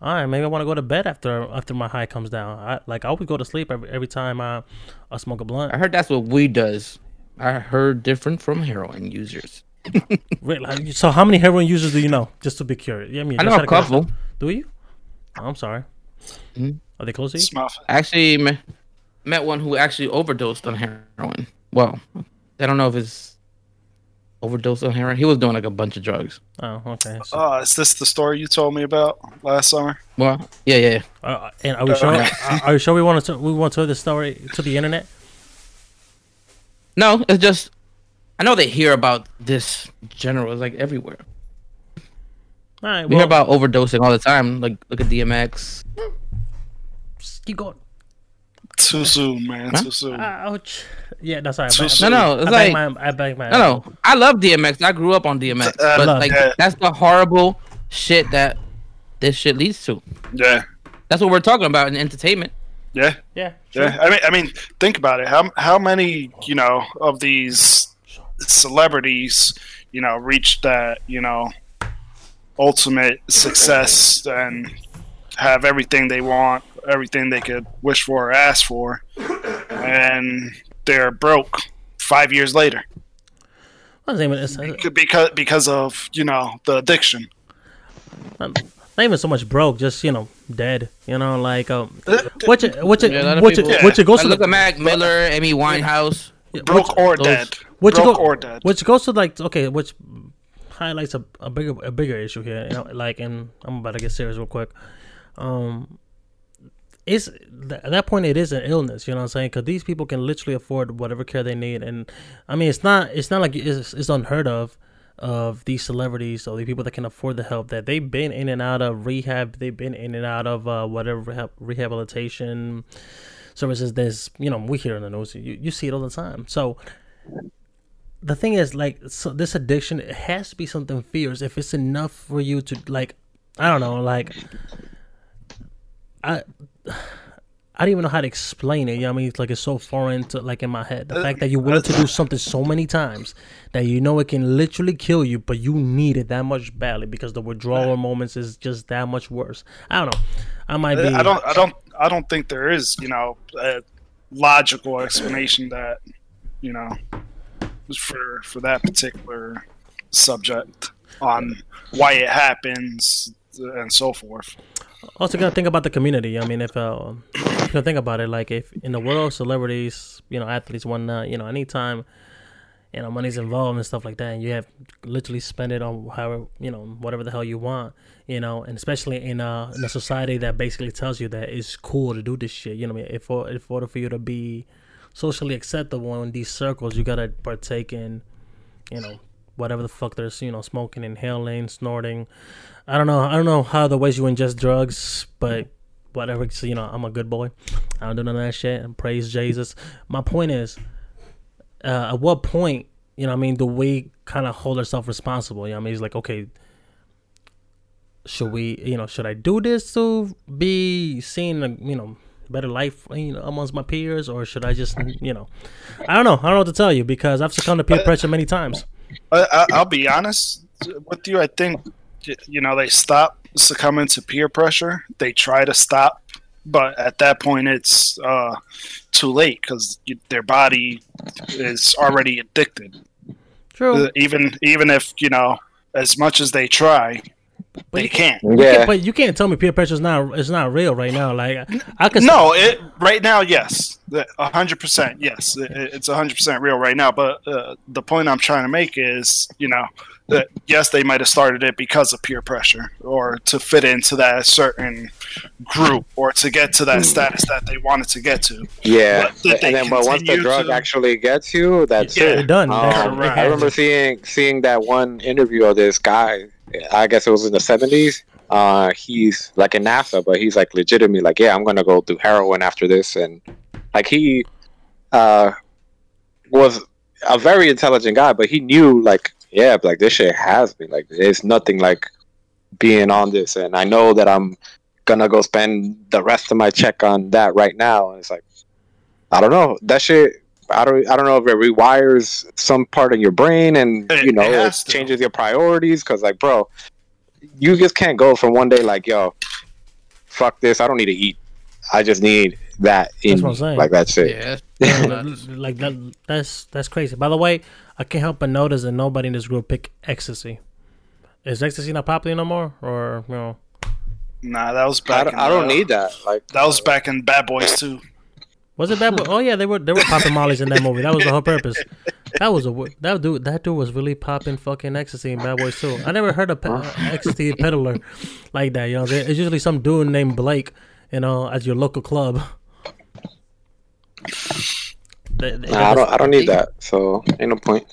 all right, maybe I want to go to bed after after my high comes down. I like I always go to sleep every every time I I smoke a blunt. I heard that's what weed does. I heard different from heroin users. Wait, like, so how many heroin users do you know? Just to be curious. Yeah, I, mean, I know a of curiosity. couple. Do you? Oh, I'm sorry. Mm-hmm. Are they close to you? Smuff. Actually met one who actually overdosed on heroin. Well, I don't know if it's overdosed on heroin. He was doing like a bunch of drugs. Oh, okay. So, Oh, is this the story you told me about last summer? Well, yeah, yeah. uh, and are we sure? are, are you sure we want to we want to tell this story to the internet? No, it's just I know they hear about this general. It's like everywhere. All right. We Well, hear about overdosing all the time. Like look at DMX. just keep going. Too soon, man. Too soon. Ouch. Yeah, that's all right. So I- soon. No, no, it's I like my, I bang my. no, no. I love DMX. I grew up on DMX, Uh, but love like that. that's the horrible shit that this shit leads to. Yeah. That's what we're talking about in entertainment. Yeah. Yeah. Sure. Yeah. I mean, I mean, think about it. How how many you know of these celebrities, you know, reach that you know ultimate success and have everything they want, everything they could wish for or ask for, and they're broke five years later What's the name of this? because because of you know the addiction. Let not even so much broke, just you know, dead. You know, like um, what you what you Yeah, a lot of what you people- what you goes to look the, at Mac Miller, Amy Winehouse. broke or those- dead. what you broke go or dead. which goes to like okay, which highlights a, a bigger a bigger issue here. You know, like and I'm about to get serious real quick. Um, it's at that point it is an illness. You know what I'm saying? Because these people can literally afford whatever care they need, and I mean it's not it's not like it's, it's unheard of of these celebrities or the people that can afford the help that they've been in and out of rehab. They've been in and out of uh, whatever rehab, rehabilitation services. There's you know we hear in the news you, you see it all the time. So the thing is like so this addiction it has to be something fierce if it's enough for you to like i don't know like i I don't even know how to explain it. You know what I mean? It's like it's so foreign to like in my head. The uh, fact that you're willing to do something so many times that you know it can literally kill you, but you need it that much badly because the withdrawal moments is just that much worse. I don't know. I might uh, be. I don't. I don't. I don't think there is, you know, a logical explanation that, you know, for for that particular subject on why it happens and so forth. Also, gotta think about the community. I mean, if uh, if think about it, like if in the world, celebrities, you know, athletes, whatnot, you know, anytime, you know, money's involved and stuff like that, and you have literally spend it on however, you know, whatever the hell you want, you know, and especially in a in a society that basically tells you that it's cool to do this shit. You know, what I mean, if for if order for you to be socially acceptable in these circles, you gotta partake in, you know, whatever the fuck there's, you know, smoking, inhaling, snorting. I don't know. I don't know how the ways you ingest drugs, but whatever. So, you know, I'm a good boy. I don't do none of that shit. And praise Jesus. My point is, uh, at what point, you know, I mean, do we kind of hold ourselves responsible? You know, I mean, it's like, okay, should we, you know, should I do this to be seen, a, you know, better life, you know, amongst my peers, or should I just, you know, I don't know. I don't know what to tell you because I've succumbed to peer pressure many times. I, I, I'll be honest with you. I think you know they stop succumbing to peer pressure. They try to stop, but at that point it's uh, too late because their body is already addicted. True. Uh, Even even if you know as much as they try, they can't. You Yeah. can't- but you can't tell me peer pressure is not it's not real right now. Like I could No, it right now, yes, a hundred percent, yes, It- it's a hundred percent real right now. But uh, the point I'm trying to make is, you know, that yes, they might have started it because of peer pressure, or to fit into that certain group, or to get to that status that they wanted to get to. Yeah, But and then but once the drug to- actually gets you, that's Yeah, it. You're done. Um, That's- Correct. I remember seeing seeing that one interview of this guy. I guess it was in the seventies. Uh, he's like in NASA, but he's like legitimately like, yeah, I'm gonna go do heroin after this, and like he uh was a very intelligent guy, but he knew like, yeah, like this shit has me. Like, it's nothing like being on this, and I know that I'm gonna go spend the rest of my check on that right now, and it's like, I don't know, that shit. I don't. I don't know if it rewires some part of your brain, and It- you know, it it, has to. changes your priorities. Because, like, bro, you just can't go from one day like, yo, fuck this. I don't need to eat. I just need that in That's what I'm saying. like that's it. Yeah, like that that's that's crazy. By the way, I can't help but notice that nobody in this group picked ecstasy. Is ecstasy not popular no more, or you know? Nah, that was I back. don't, in, I don't uh, need that. Like, That was back in Bad Boys too. Was it bad? Boy? Oh yeah, they were they were popping mollies in that movie. That was the whole purpose. That was a that dude that dude was really popping fucking ecstasy in Bad Boys too. I never heard a pe- uh, ecstasy peddler like that. You know, it's usually some dude named Blake. You know, at your local club. They- they nah, I don't. I don't need that. So ain't no point.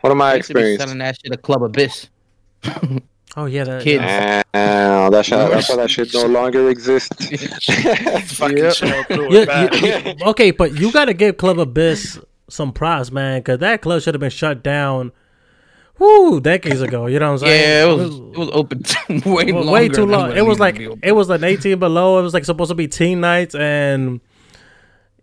What am I I used to be experienced? selling that shit at Club Abyss. Oh yeah, that, Kids. that- Nah, that shit, that's why that shit no longer exists. Fucking Yep. chill You- it back. you- you- okay, but you got to give Club Abyss some props, man, because that club should have been shut down. Whoo, decades ago. You know what I'm saying? Yeah, it was it was open too, way Well, longer. way too long. It was like to be open. it was like 18 below. It was like supposed to be teen nights, and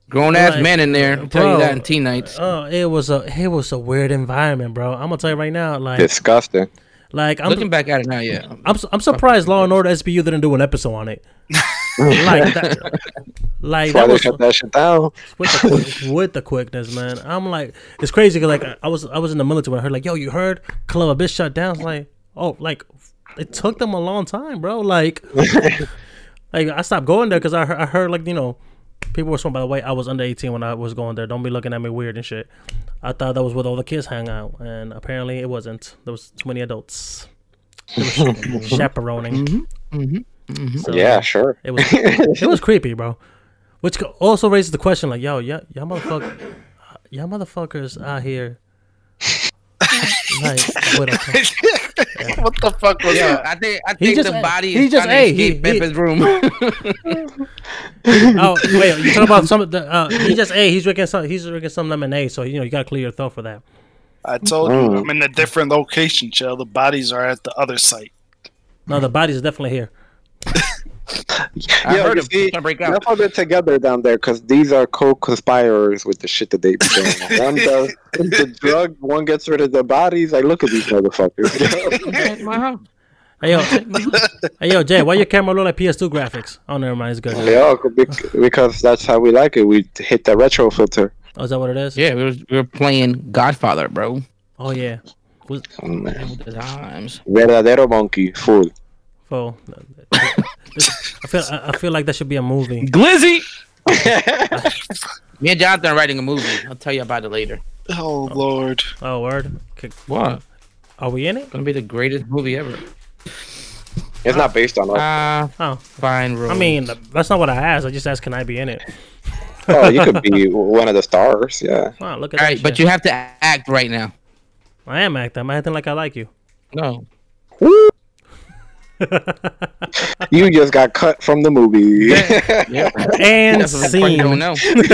grown ass like, men in there. I'll tell bro, you that in teen nights. oh, it was a it was a weird environment, bro. I'm gonna tell you right now, like Disgusting. like I'm Looking back at it now, yeah. I'm su- I'm surprised Law and Order SVU didn't do an episode on it. like that, like that was shut that shit down. with the, with the quickness, man. I'm like, it's crazy. Cause like I was, I was in the military. When I heard like, yo, you heard Club a Abyss shut down. It's like, oh, like it took them a long time, bro. Like, like I stopped going there because I, heard- I heard like you know, people were saying. By the way, I was under eighteen when I was going there. Don't be looking at me weird and shit. I thought that was where all the kids hang out, and apparently it wasn't. There was too many adults. They were chaperoning. Mm-hmm. Mm-hmm. Mm-hmm. So, yeah, sure. it was it was creepy, bro. Which also raises the question, like, yo, y'all, y'all motherfucker, y'all motherfuckers out here, like, with a, what the fuck was Yeah, that? I think I He think just- the body he is just- trying hey, to escape he- Pepe's room. oh wait, you talking about some? of The, uh, he just, hey, he's drinking some, he's drinking some lemonade, so you know you gotta clear your throat for that. I told Mm. you I'm in a different location, chill. The bodies are at the other site. No, the body's definitely here. I Yo, heard you him see, trying to break That's out. how they're together down there because these are co-conspirators with the shit that they be doing. one does the drug, one gets rid of the bodies. Like, look at these motherfuckers. My house. Hey yo, hey yo, Jay, why your camera look like PS2 graphics? Oh, never mind, it's good. yeah, because that's how we like it. We hit the retro filter. Oh, is that what it is? Yeah, we were, we were playing Godfather, bro. Oh yeah. Was, Oh, man. Times. Verdadero monkey, fool. oh, I feel, I I feel like that should be a movie. Glizzy. Me and Jonathan are writing a movie. I'll tell you about it later. Oh lord. Oh, word. Okay. What? Are we in it? Gonna be the greatest movie ever. It's not based on us. Ah, Oh, fine, bro. I mean, that's not what I asked. I just asked, can I be in it? oh, you could be one of the stars. Yeah. Wow, look at all that. right, but you have to act right now. I am acting. I'm acting like I like you. No, You just got cut from the movie. yeah, And that's what the part you don't scene. and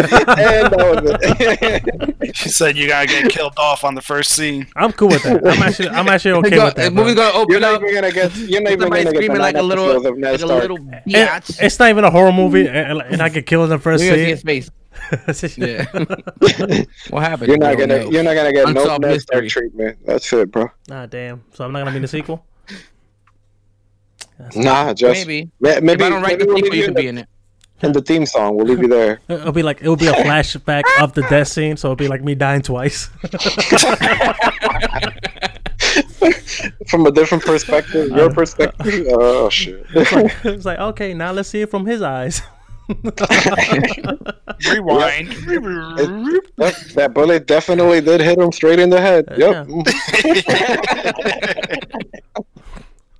that. She said you gotta get killed off on the first scene. I'm cool with that. I'm actually, I'm actually okay Go- with the that. movie's gonna open You're not up. even gonna get. You're not even gonna get the screaming like a nine little, episodes of Ned like a little It- biatch. it's not even a horror movie, and, and I get killed in the first We're gonna his scene. face. Yeah. what happened? You're not gonna. know. You're not gonna get no Unsolved Ned Stark treatment. That's it, bro. Ah, damn. So I'm not gonna be in the sequel. Nah, just Maybe. ma- maybe. if I don't write the we'll sequel, leave you you can be in it. in the theme song. We'll leave you there. It'll be like it'll be a flashback of the death scene, so it'll be like me dying twice. From a different perspective, your uh, perspective. Uh, oh shit. it's like okay, now let's see it from his eyes. Rewind. Yep, that bullet definitely did hit him straight in the head. Uh, yep.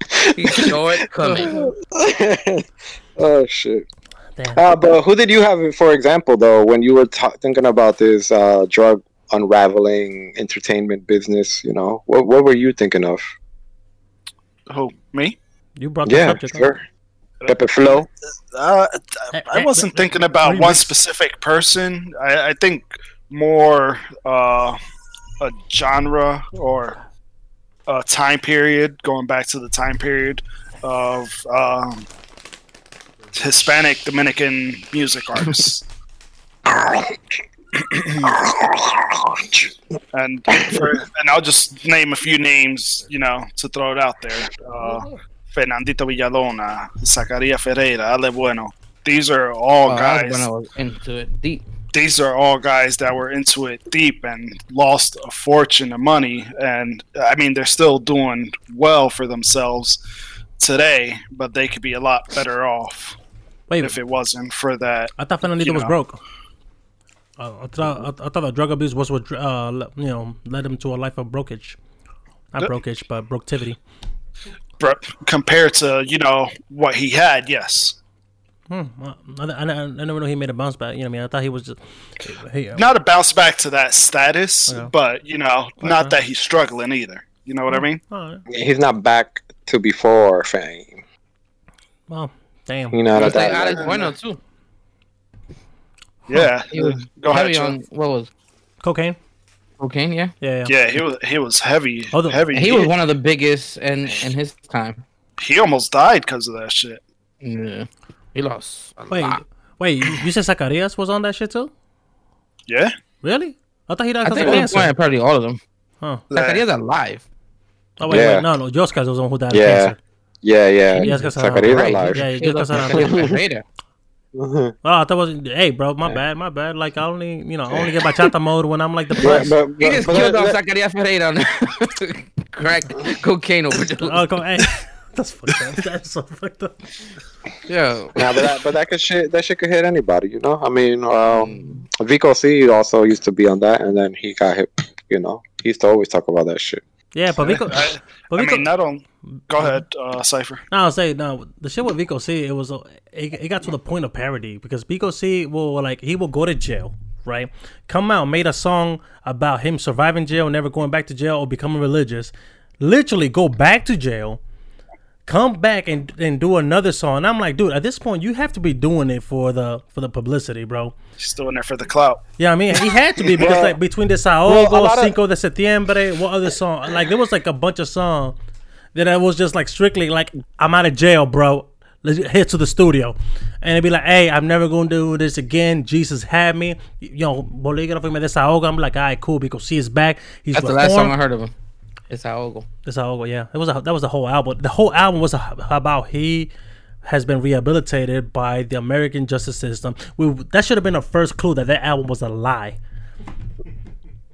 He saw it coming. oh shit. Damn. Uh, but who did you have, for example, though, when you were ta thinking about this uh, drug unraveling entertainment business? You know, what what were you thinking of? Who me? You brought the Yeah, subject. up. sure. Pepe Flo. Uh, Eh, I eh, wasn't eh, thinking about one specific person. I, I think more uh, a genre or a time period, going back to the time period of um, Hispanic Dominican music artists. and for, and I'll just name a few names, you know, to throw it out there. Uh, Fernandito Villalona, Zacaria Ferreira, Ale Bueno. These are all Oh, guys when I was into it deep. These are all guys that were into it deep and lost a fortune of money and i mean they're still doing well for themselves today but they could be a lot better off Wait, if it wasn't for that I thought Fernandito was know. broke. Uh, I thought I, I thought the drug abuse was what uh, you know led him to a life of brokage. Not Yep. brokage, but broketivity. but compared to you know what he had yes Hmm. well, I, I, I never knew he made a bounce back. You know what I mean? I thought he was just. He, not a bounce back to that status Yeah. but you know not that he's struggling either you know what i mean oh, He's not back to before fame. well, damn. You know Just like that. Alex Bueno too. yeah He was go heavy Joe. on what was Cocaine. cocaine? Yeah, Yeah, yeah. yeah he was he was heavy Oh, the- heavy he was one of the biggest in in his time. he almost died because of that shit Yeah, he lost a Wait, lot. wait. You you said Zacarias was on that shit too? yeah Really? I thought he died because think of it was cancer. probably all of them. Huh. Like, he's alive. Oh wait, Yeah. wait, no, no. Yoskar was the one who died Yeah. of cancer. Yeah, yeah. Yes, because Zacarias Right. alive. Yeah, He Yoskar lost had Zacarias cancer. Ferreira. Oh, I thought was hey, bro, my bad, my bad. Like I only, you know, I only get bachata mode when I'm like But, depressed. but, He just but killed off that- Zacarias Ferreira on crack cocaine overdose. Oh, come, hey, That's fucked up. That's so fucked up. Yeah. Nah, but that, but that could shit that shit could hit anybody, you know. I mean, um, Vico C also used to be on that, and then he got hit. You know, he used to always talk about that shit. Yeah, but Vico, I, but I mean, not on. Go ahead, uh, Cipher. No, I'll say no. The shit with Vico C, it was uh, it, it got to the point of parody because Vico C will like he will go to jail, right? Come out, made a song about him surviving jail, never going back to jail or becoming religious. Literally go back to jail, come back and and do another song. And I'm like, dude, at this point you have to be doing it for the for the publicity, bro. He's doing there for the clout. Yeah, I mean, he had to be because Well- like between the well, a Desahogo, lot of- Cinco de Septiembre, what other song? Like there was like a bunch of songs that I was just like strictly like I'm out of jail, bro. Let's hit to the studio, and it'd be like, "Hey, I'm never gonna do this again. Jesus had me, yo, bolígrafo y me desahogo." I'm like, "All right, cool." Because see his back. He's That's the last song I heard of him. It's Aogo. Desahogo, yeah. It was a, that was the whole album. The whole album was a, about he has been rehabilitated by the American justice system. We, that should have been the first clue that that album was a lie.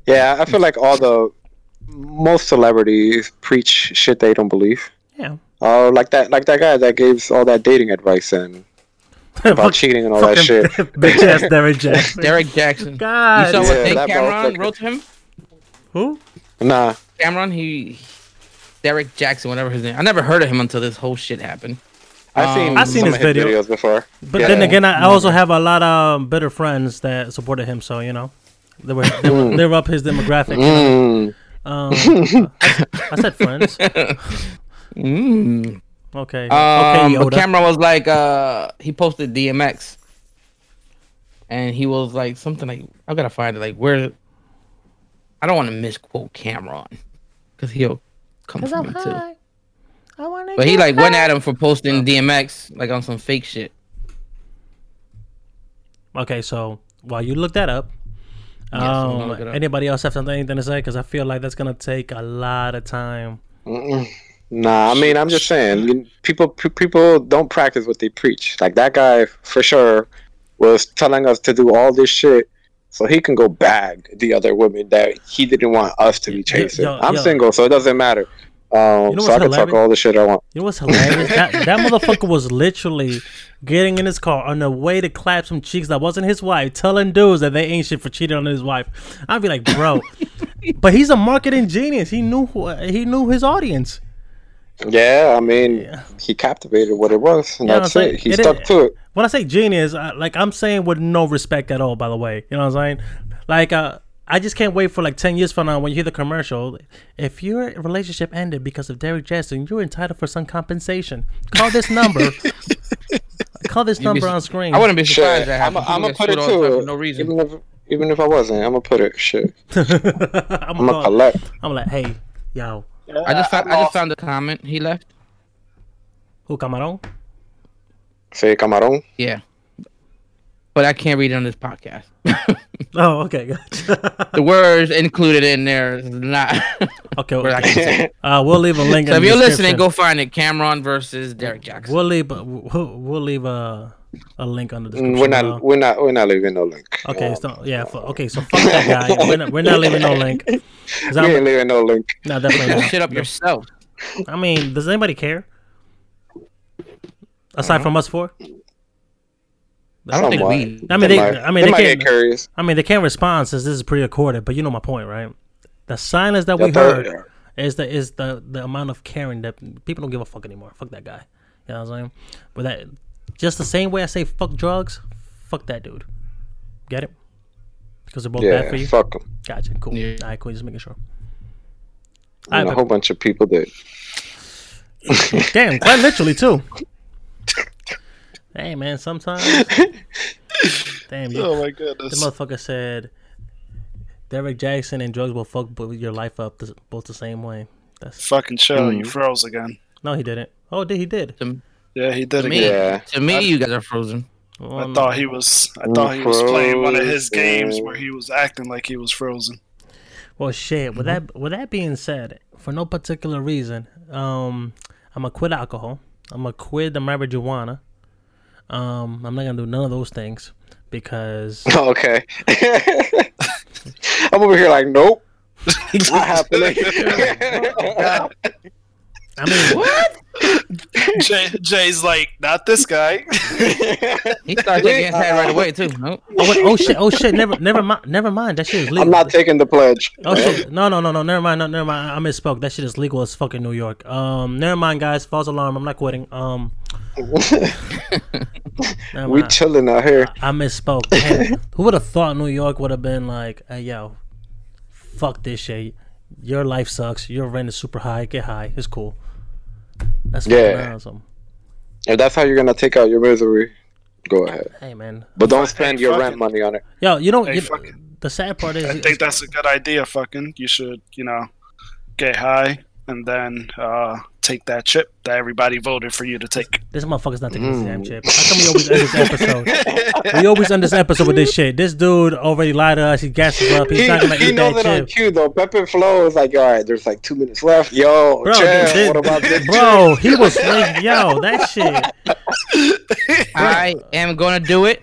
Yeah, I feel like all the most celebrities preach shit they don't believe. Yeah. Oh, like that, like that guy that gives all that dating advice and about cheating and all that shit. Bitch ass Derrick Jaxn. Derrick Jaxn. God. You saw what Yeah, Nick that Cam'ron wrote to him? Who? Nah, Cam'ron, he Derrick Jaxn, whatever his name. I never heard of him until this whole shit happened. I've seen, Um, I've seen his his video. videos before. But Yeah. then again, I I also have a lot of bitter friends that supported him. So you know, they were they were, they were up his demographic. Mm. Um, I, I said friends. Mm. Okay. Um, okay, but Yoda. Cam'ron was like, uh, he posted DMX, and he was like something like, I gotta find it. Like where, I don't want to misquote Cam'ron, because he'll come for me too. I wanna But he get like went at him for posting DMX like on some fake shit. Okay, so while you look that up, Yes, um, look up. anybody else have something anything to say? Because I feel like that's gonna take a lot of time. Mm-mm. Nah, I mean, I'm just saying, people people don't practice what they preach. Like that guy, for sure, was telling us to do all this shit so he can go bag the other women that he didn't want us to be chasing. yo, I'm yo. single, so it doesn't matter. Um, You know so I can talk all the shit I want. You know what's hilarious? that that motherfucker was literally getting in his car on the way to clap some cheeks that wasn't his wife, telling dudes that they ain't shit for cheating on his wife. I'd be like, bro, but he's a marketing genius. He knew he knew his audience. Yeah, I mean, he captivated what it was, and Yeah, that's it. He it stuck is- to it. When I say genius, I, like I'm saying with no respect at all. By the way, you know what I'm saying? Like, uh, I just can't wait for like ten years from now when you hear the commercial. If your relationship ended because of Derrick Jaxn, you're entitled for some compensation. Call this number. Call this be number su- on screen. I wouldn't be Shit, surprised that I'm gonna put it get sued all the time to for no reason. Even if even if I wasn't, I'm gonna put it. Shit, I'm I'm gonna gonna collect. I'm like, hey, yo, I just found, I just found the comment he left. who Camarón? Say camarón. Yeah, but I can't read it on this podcast. Oh, okay, gotcha. the words included in there is not. okay, where I okay. can say. Uh, we'll leave a link. So in if the you're listening, go find it. Cam'ron versus Derrick Jaxn. We'll leave. We'll, we'll leave a a link on the description. We're below. not. We're not. We're not leaving no link. Okay, um, so yeah, fu- okay, so fuck that guy. We're not, we're not leaving no link. 'Cause We I'm- ain't leaving no link. no, definitely not. shit up yourself. I mean, does anybody care? Aside uh-huh. from us four, I don't think Somewhat. we. I mean, they, might, I mean, they they can't. get curious. I mean, they can't respond since this is pre-recorded. But you know my point, right? The silence that we Yeah, but- heard is the is the the amount of caring that people don't give a fuck anymore. Fuck that guy. You know what I'm saying? But that just the same way I say fuck drugs, fuck that dude. Get it? Because they're both bad for Yeah, you. fuck them. Gotcha. Cool. Yeah. All right, cool. Just making sure. And a Alright, whole bunch of people that. Damn, quite literally too. Hey man, sometimes. Damn, you, Oh my the goodness. motherfucker said Derrick Jaxn and drugs will fuck your life up the, both the same way. That's Fucking show, Hmm. you froze again. no, he didn't. Oh, did he did? To, Yeah, he did to me, again. Yeah. to me, you guys are frozen. I Um, thought he was. I thought he was playing one of his games where he was acting like he was frozen. Well, shit. With Mm-hmm. that, with that being said, for no particular reason, um, I'm gonna quit alcohol. I'm gonna quit the marijuana. Um, I'm not gonna do none of those things because Okay. I'm over here like, nope. Not happening. I mean, what? Jay, Jay's like, not this guy. He started shaking his head right away too. Nope. Oh, wait, oh shit! Oh shit! Never, never mind. Never mind. That shit is legal. I'm not taking the pledge. Oh shit! No, no, no, no. Never mind. No, never mind. I misspoke. That shit is legal as fucking New York. Um, never mind, guys. False alarm. I'm not quitting. Um, we mind. chilling out here. I misspoke. Damn. Who would have thought New York would have been like, hey, yo, fuck this shit. Your life sucks. Your rent is super high. Get high. It's cool. That's Yeah. fucking. If that's how you're gonna take out your misery, go ahead. Hey, man. But don't spend hey, your rent it. money on it. Yo, you know, Hey, you- fuck the sad part is, I think that's a good idea. Fucking, you should, you know, get high and then uh, take that chip that everybody voted for you to take. this motherfucker's not taking this Mm. damn chip. How come we always end this episode? we always end this episode with this shit. This dude already lied to us. He gassed us up. He's He, not gonna he eat knows that it on chip. cue though. Pepe Flow is like, all right, there's like two minutes left. Yo, Bro, Chad, thi- what about this? bro, he was like, yo, that shit. I am gonna do it.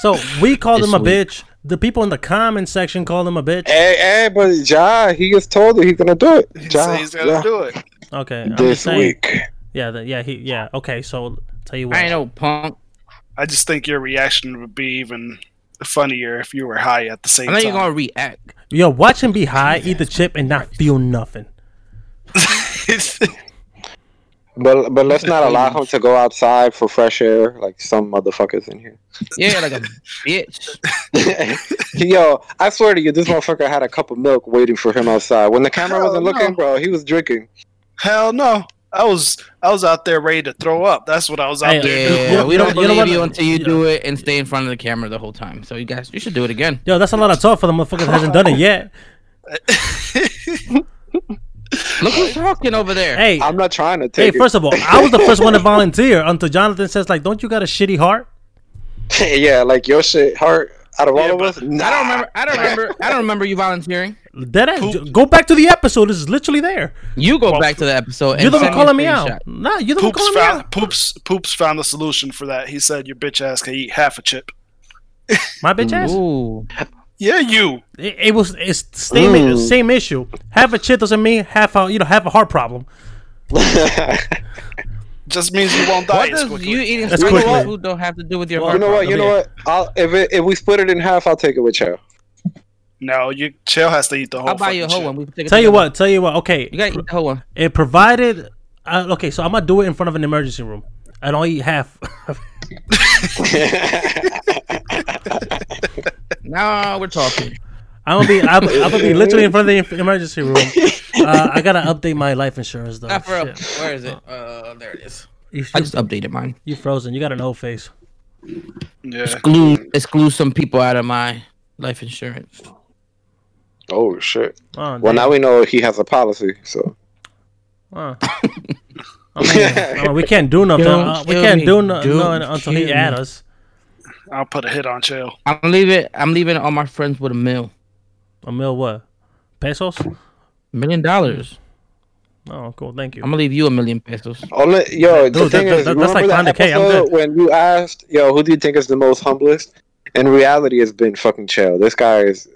So we called This him a week. bitch. The people in the comment section called him a bitch. Hey, hey, but Ja, he just told you he's gonna do it. He Ja, he's gonna ja, do it. Okay, I'm just this saying. week. Yeah, the, yeah, he, yeah. Okay, so tell you what. I know, punk. I just think your reaction would be even funnier if you were high at the same time. I know you're gonna react. Yo, watch him be high, eat the chip, and not feel nothing. But but let's not allow him to go outside for fresh air like some motherfuckers in here. Yeah, like a bitch. Yo, I swear to you, this motherfucker had a cup of milk waiting for him outside. When the camera Hell wasn't no. looking, bro, he was drinking. Hell no. I was I was out there ready to throw up. That's what I was out Hey, there doing. Yeah, You we don't you know you until you yeah. do it and stay in front of the camera the whole time. So you guys, you should do it again. Yo, that's a lot of talk for the motherfucker that hasn't done it yet. Look who's talking over there. Hey, I'm not trying to take. hey. take First of all, I was the first one to volunteer until Jonathan says, like, "Don't you got a shitty heart?" yeah, like your shit hurt out of Yeah, of us. Nah. I don't remember. I don't remember. I don't remember you volunteering. Dead ass. Go back to the episode. This is literally there. You go Well, back to the episode. And You're the one calling me screenshot. out. Nah, you're the one Poops calling me out. Poops Poops found the solution for that. He said your bitch ass can eat half a chip. My bitch ass. Ooh. Yeah, you. It, it was it's same Mm. same issue. Half a chip doesn't mean half a you know half a heart problem. Just means you won't die What does quickly. you eating That's regular food don't have to do with your Well, heart? you know what? You know what? I'll, if it, if we split it in half, I'll take it with you. no, you Chill has to eat the whole. I'll buy you a whole chip. one. We can take it Tell you what. Tell you what. Okay, You gotta eat the whole one. it provided. Uh, okay, so I'm gonna do it in front of an emergency room. I don't eat half. Now we're talking. I'm gonna be. I'm, I'm gonna be literally in front of the emergency room. Uh, I gotta update my life insurance though. Not for real. Shit. Where is it? Uh, there it is. You, I just updated mine. you frozen. You got an old face. Yeah. Exclude exclude some people out of my life insurance. oh shit! Oh, Well, now we know he has a policy. So Oh. I mean, uh, we can't do nothing. Uh, we can't me. do no, Don't no, until he kill add us. I'll put a hit on Chill. I'm leaving. I'm leaving all my friends with a mil, A mil what? Pesos? Million dollars. Oh, cool. Thank you. I'm gonna leave you a million pesos. only yo. the Dude, thing that- is, that- that's like remember that 100K, I'm episode good. when you asked, yo, who do you think is the most humblest? In reality, it's been fucking chill. This guy is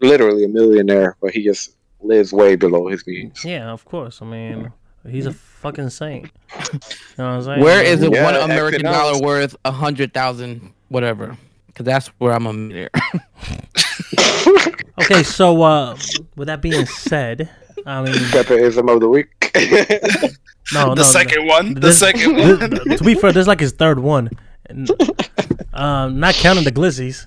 literally a millionaire, but he just lives way below his means. Yeah, of course. I mean, he's a fucking saint. You know what I'm saying? Where is it? Yeah, one American economics. dollar worth a hundred thousand, whatever? Because that's where I'm a millionaire. Okay, so uh, with that being said, I mean, Peppeism of the week. no, the no, second one. The this- second th- one. to be fair, this is like his third one, And, um, not counting the glizzies.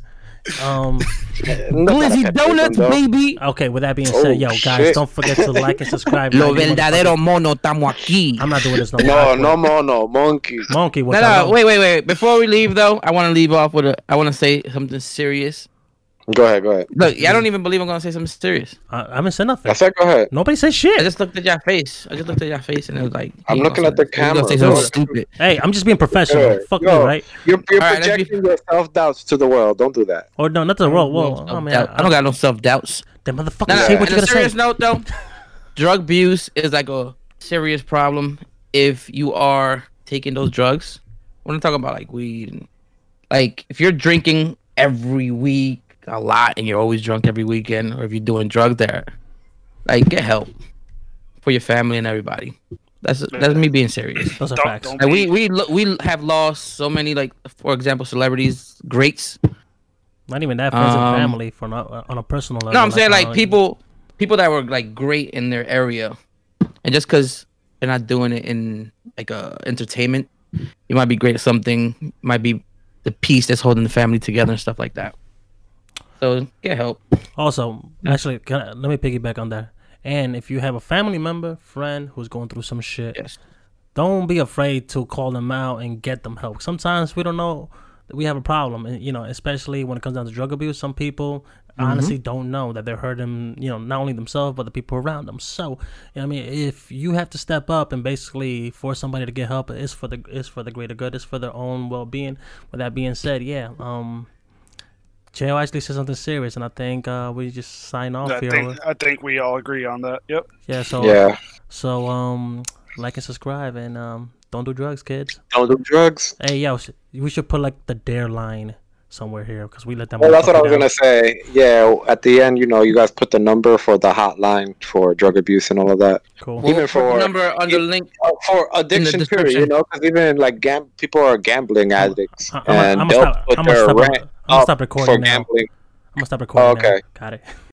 Um, Glizzy donuts, baby. okay, with that being Oh, said, yo, guys, shit. don't forget to like and subscribe. Lo verdadero mono estamos aquí. I'm not doing this no No, more. no more, no monkey. Monkey, No, no, wait, wait, wait. Before we leave, though, I want to leave off with a. I want to say something serious. Go ahead, go ahead. Look, I don't even believe I'm gonna say something serious. I, I haven't said nothing. I said, go ahead. Nobody said shit. I just looked at your face. I just looked at your face, and it was like. I'm looking at the say- he gonna Say camera, something stupid. Hey, I'm just being professional. Hey, Fuck yo. you, right? You're, you're All right, let's be- projecting your self doubts to the world. Don't do that. Or no, not the world. No Well, oh man, self-doubt. I don't got no self doubts. That motherfucker Nah, say what on you a gotta say. serious note, though, drug abuse is like a serious problem if you are taking those drugs. We're not talking about like weed. And, like if you're drinking every week a lot and you're always drunk every weekend, or if you're doing drugs there, like get help for your family and everybody. That's that's me being serious. Those are Don't- facts. don't- Like we we lo- we have lost so many like for example celebrities greats. Not even that friends Um, and family for not, on a personal level. No, I'm saying uh, like people people that were like great in their area, and just because they're not doing it in like uh entertainment, you might be great at something. Might be the piece that's holding the family together and stuff like that. So get help. Also, actually, I, let me piggyback on that. And if you have a family member, friend who's going through some shit, Yes. don't be afraid to call them out and get them help. Sometimes we don't know that we have a problem, and you know, especially when it comes down to drug abuse. Some people honestly don't know that they're hurting, you know, not only themselves but the people around them. So, you know, I mean, if you have to step up and basically force somebody to get help, it's for the it's for the greater good. It's for their own well being. With that being said, yeah, um. Joe actually said something serious, and I think uh, we just sign off I here. think I think we all agree on that. Yep. yeah, so Yeah. so um, like and subscribe, and um, don't do drugs, kids. Don't do drugs. Hey, yo, sh- we should put like the dare line somewhere here because we let them. Well, that's what I was down. gonna say. Yeah, at the end, you know, you guys put the number for the hotline for drug abuse and all of that. Cool. Even We'll put the for- number on the link. Uh, for addiction, period. You description. know, because even like gam- people are gambling addicts, I- I'ma- and I'ma they'll stop- put I'ma their stop- rent I'ma oh, stop recording for now. gambling. I'm gonna stop recording. Okay. Now. Got it.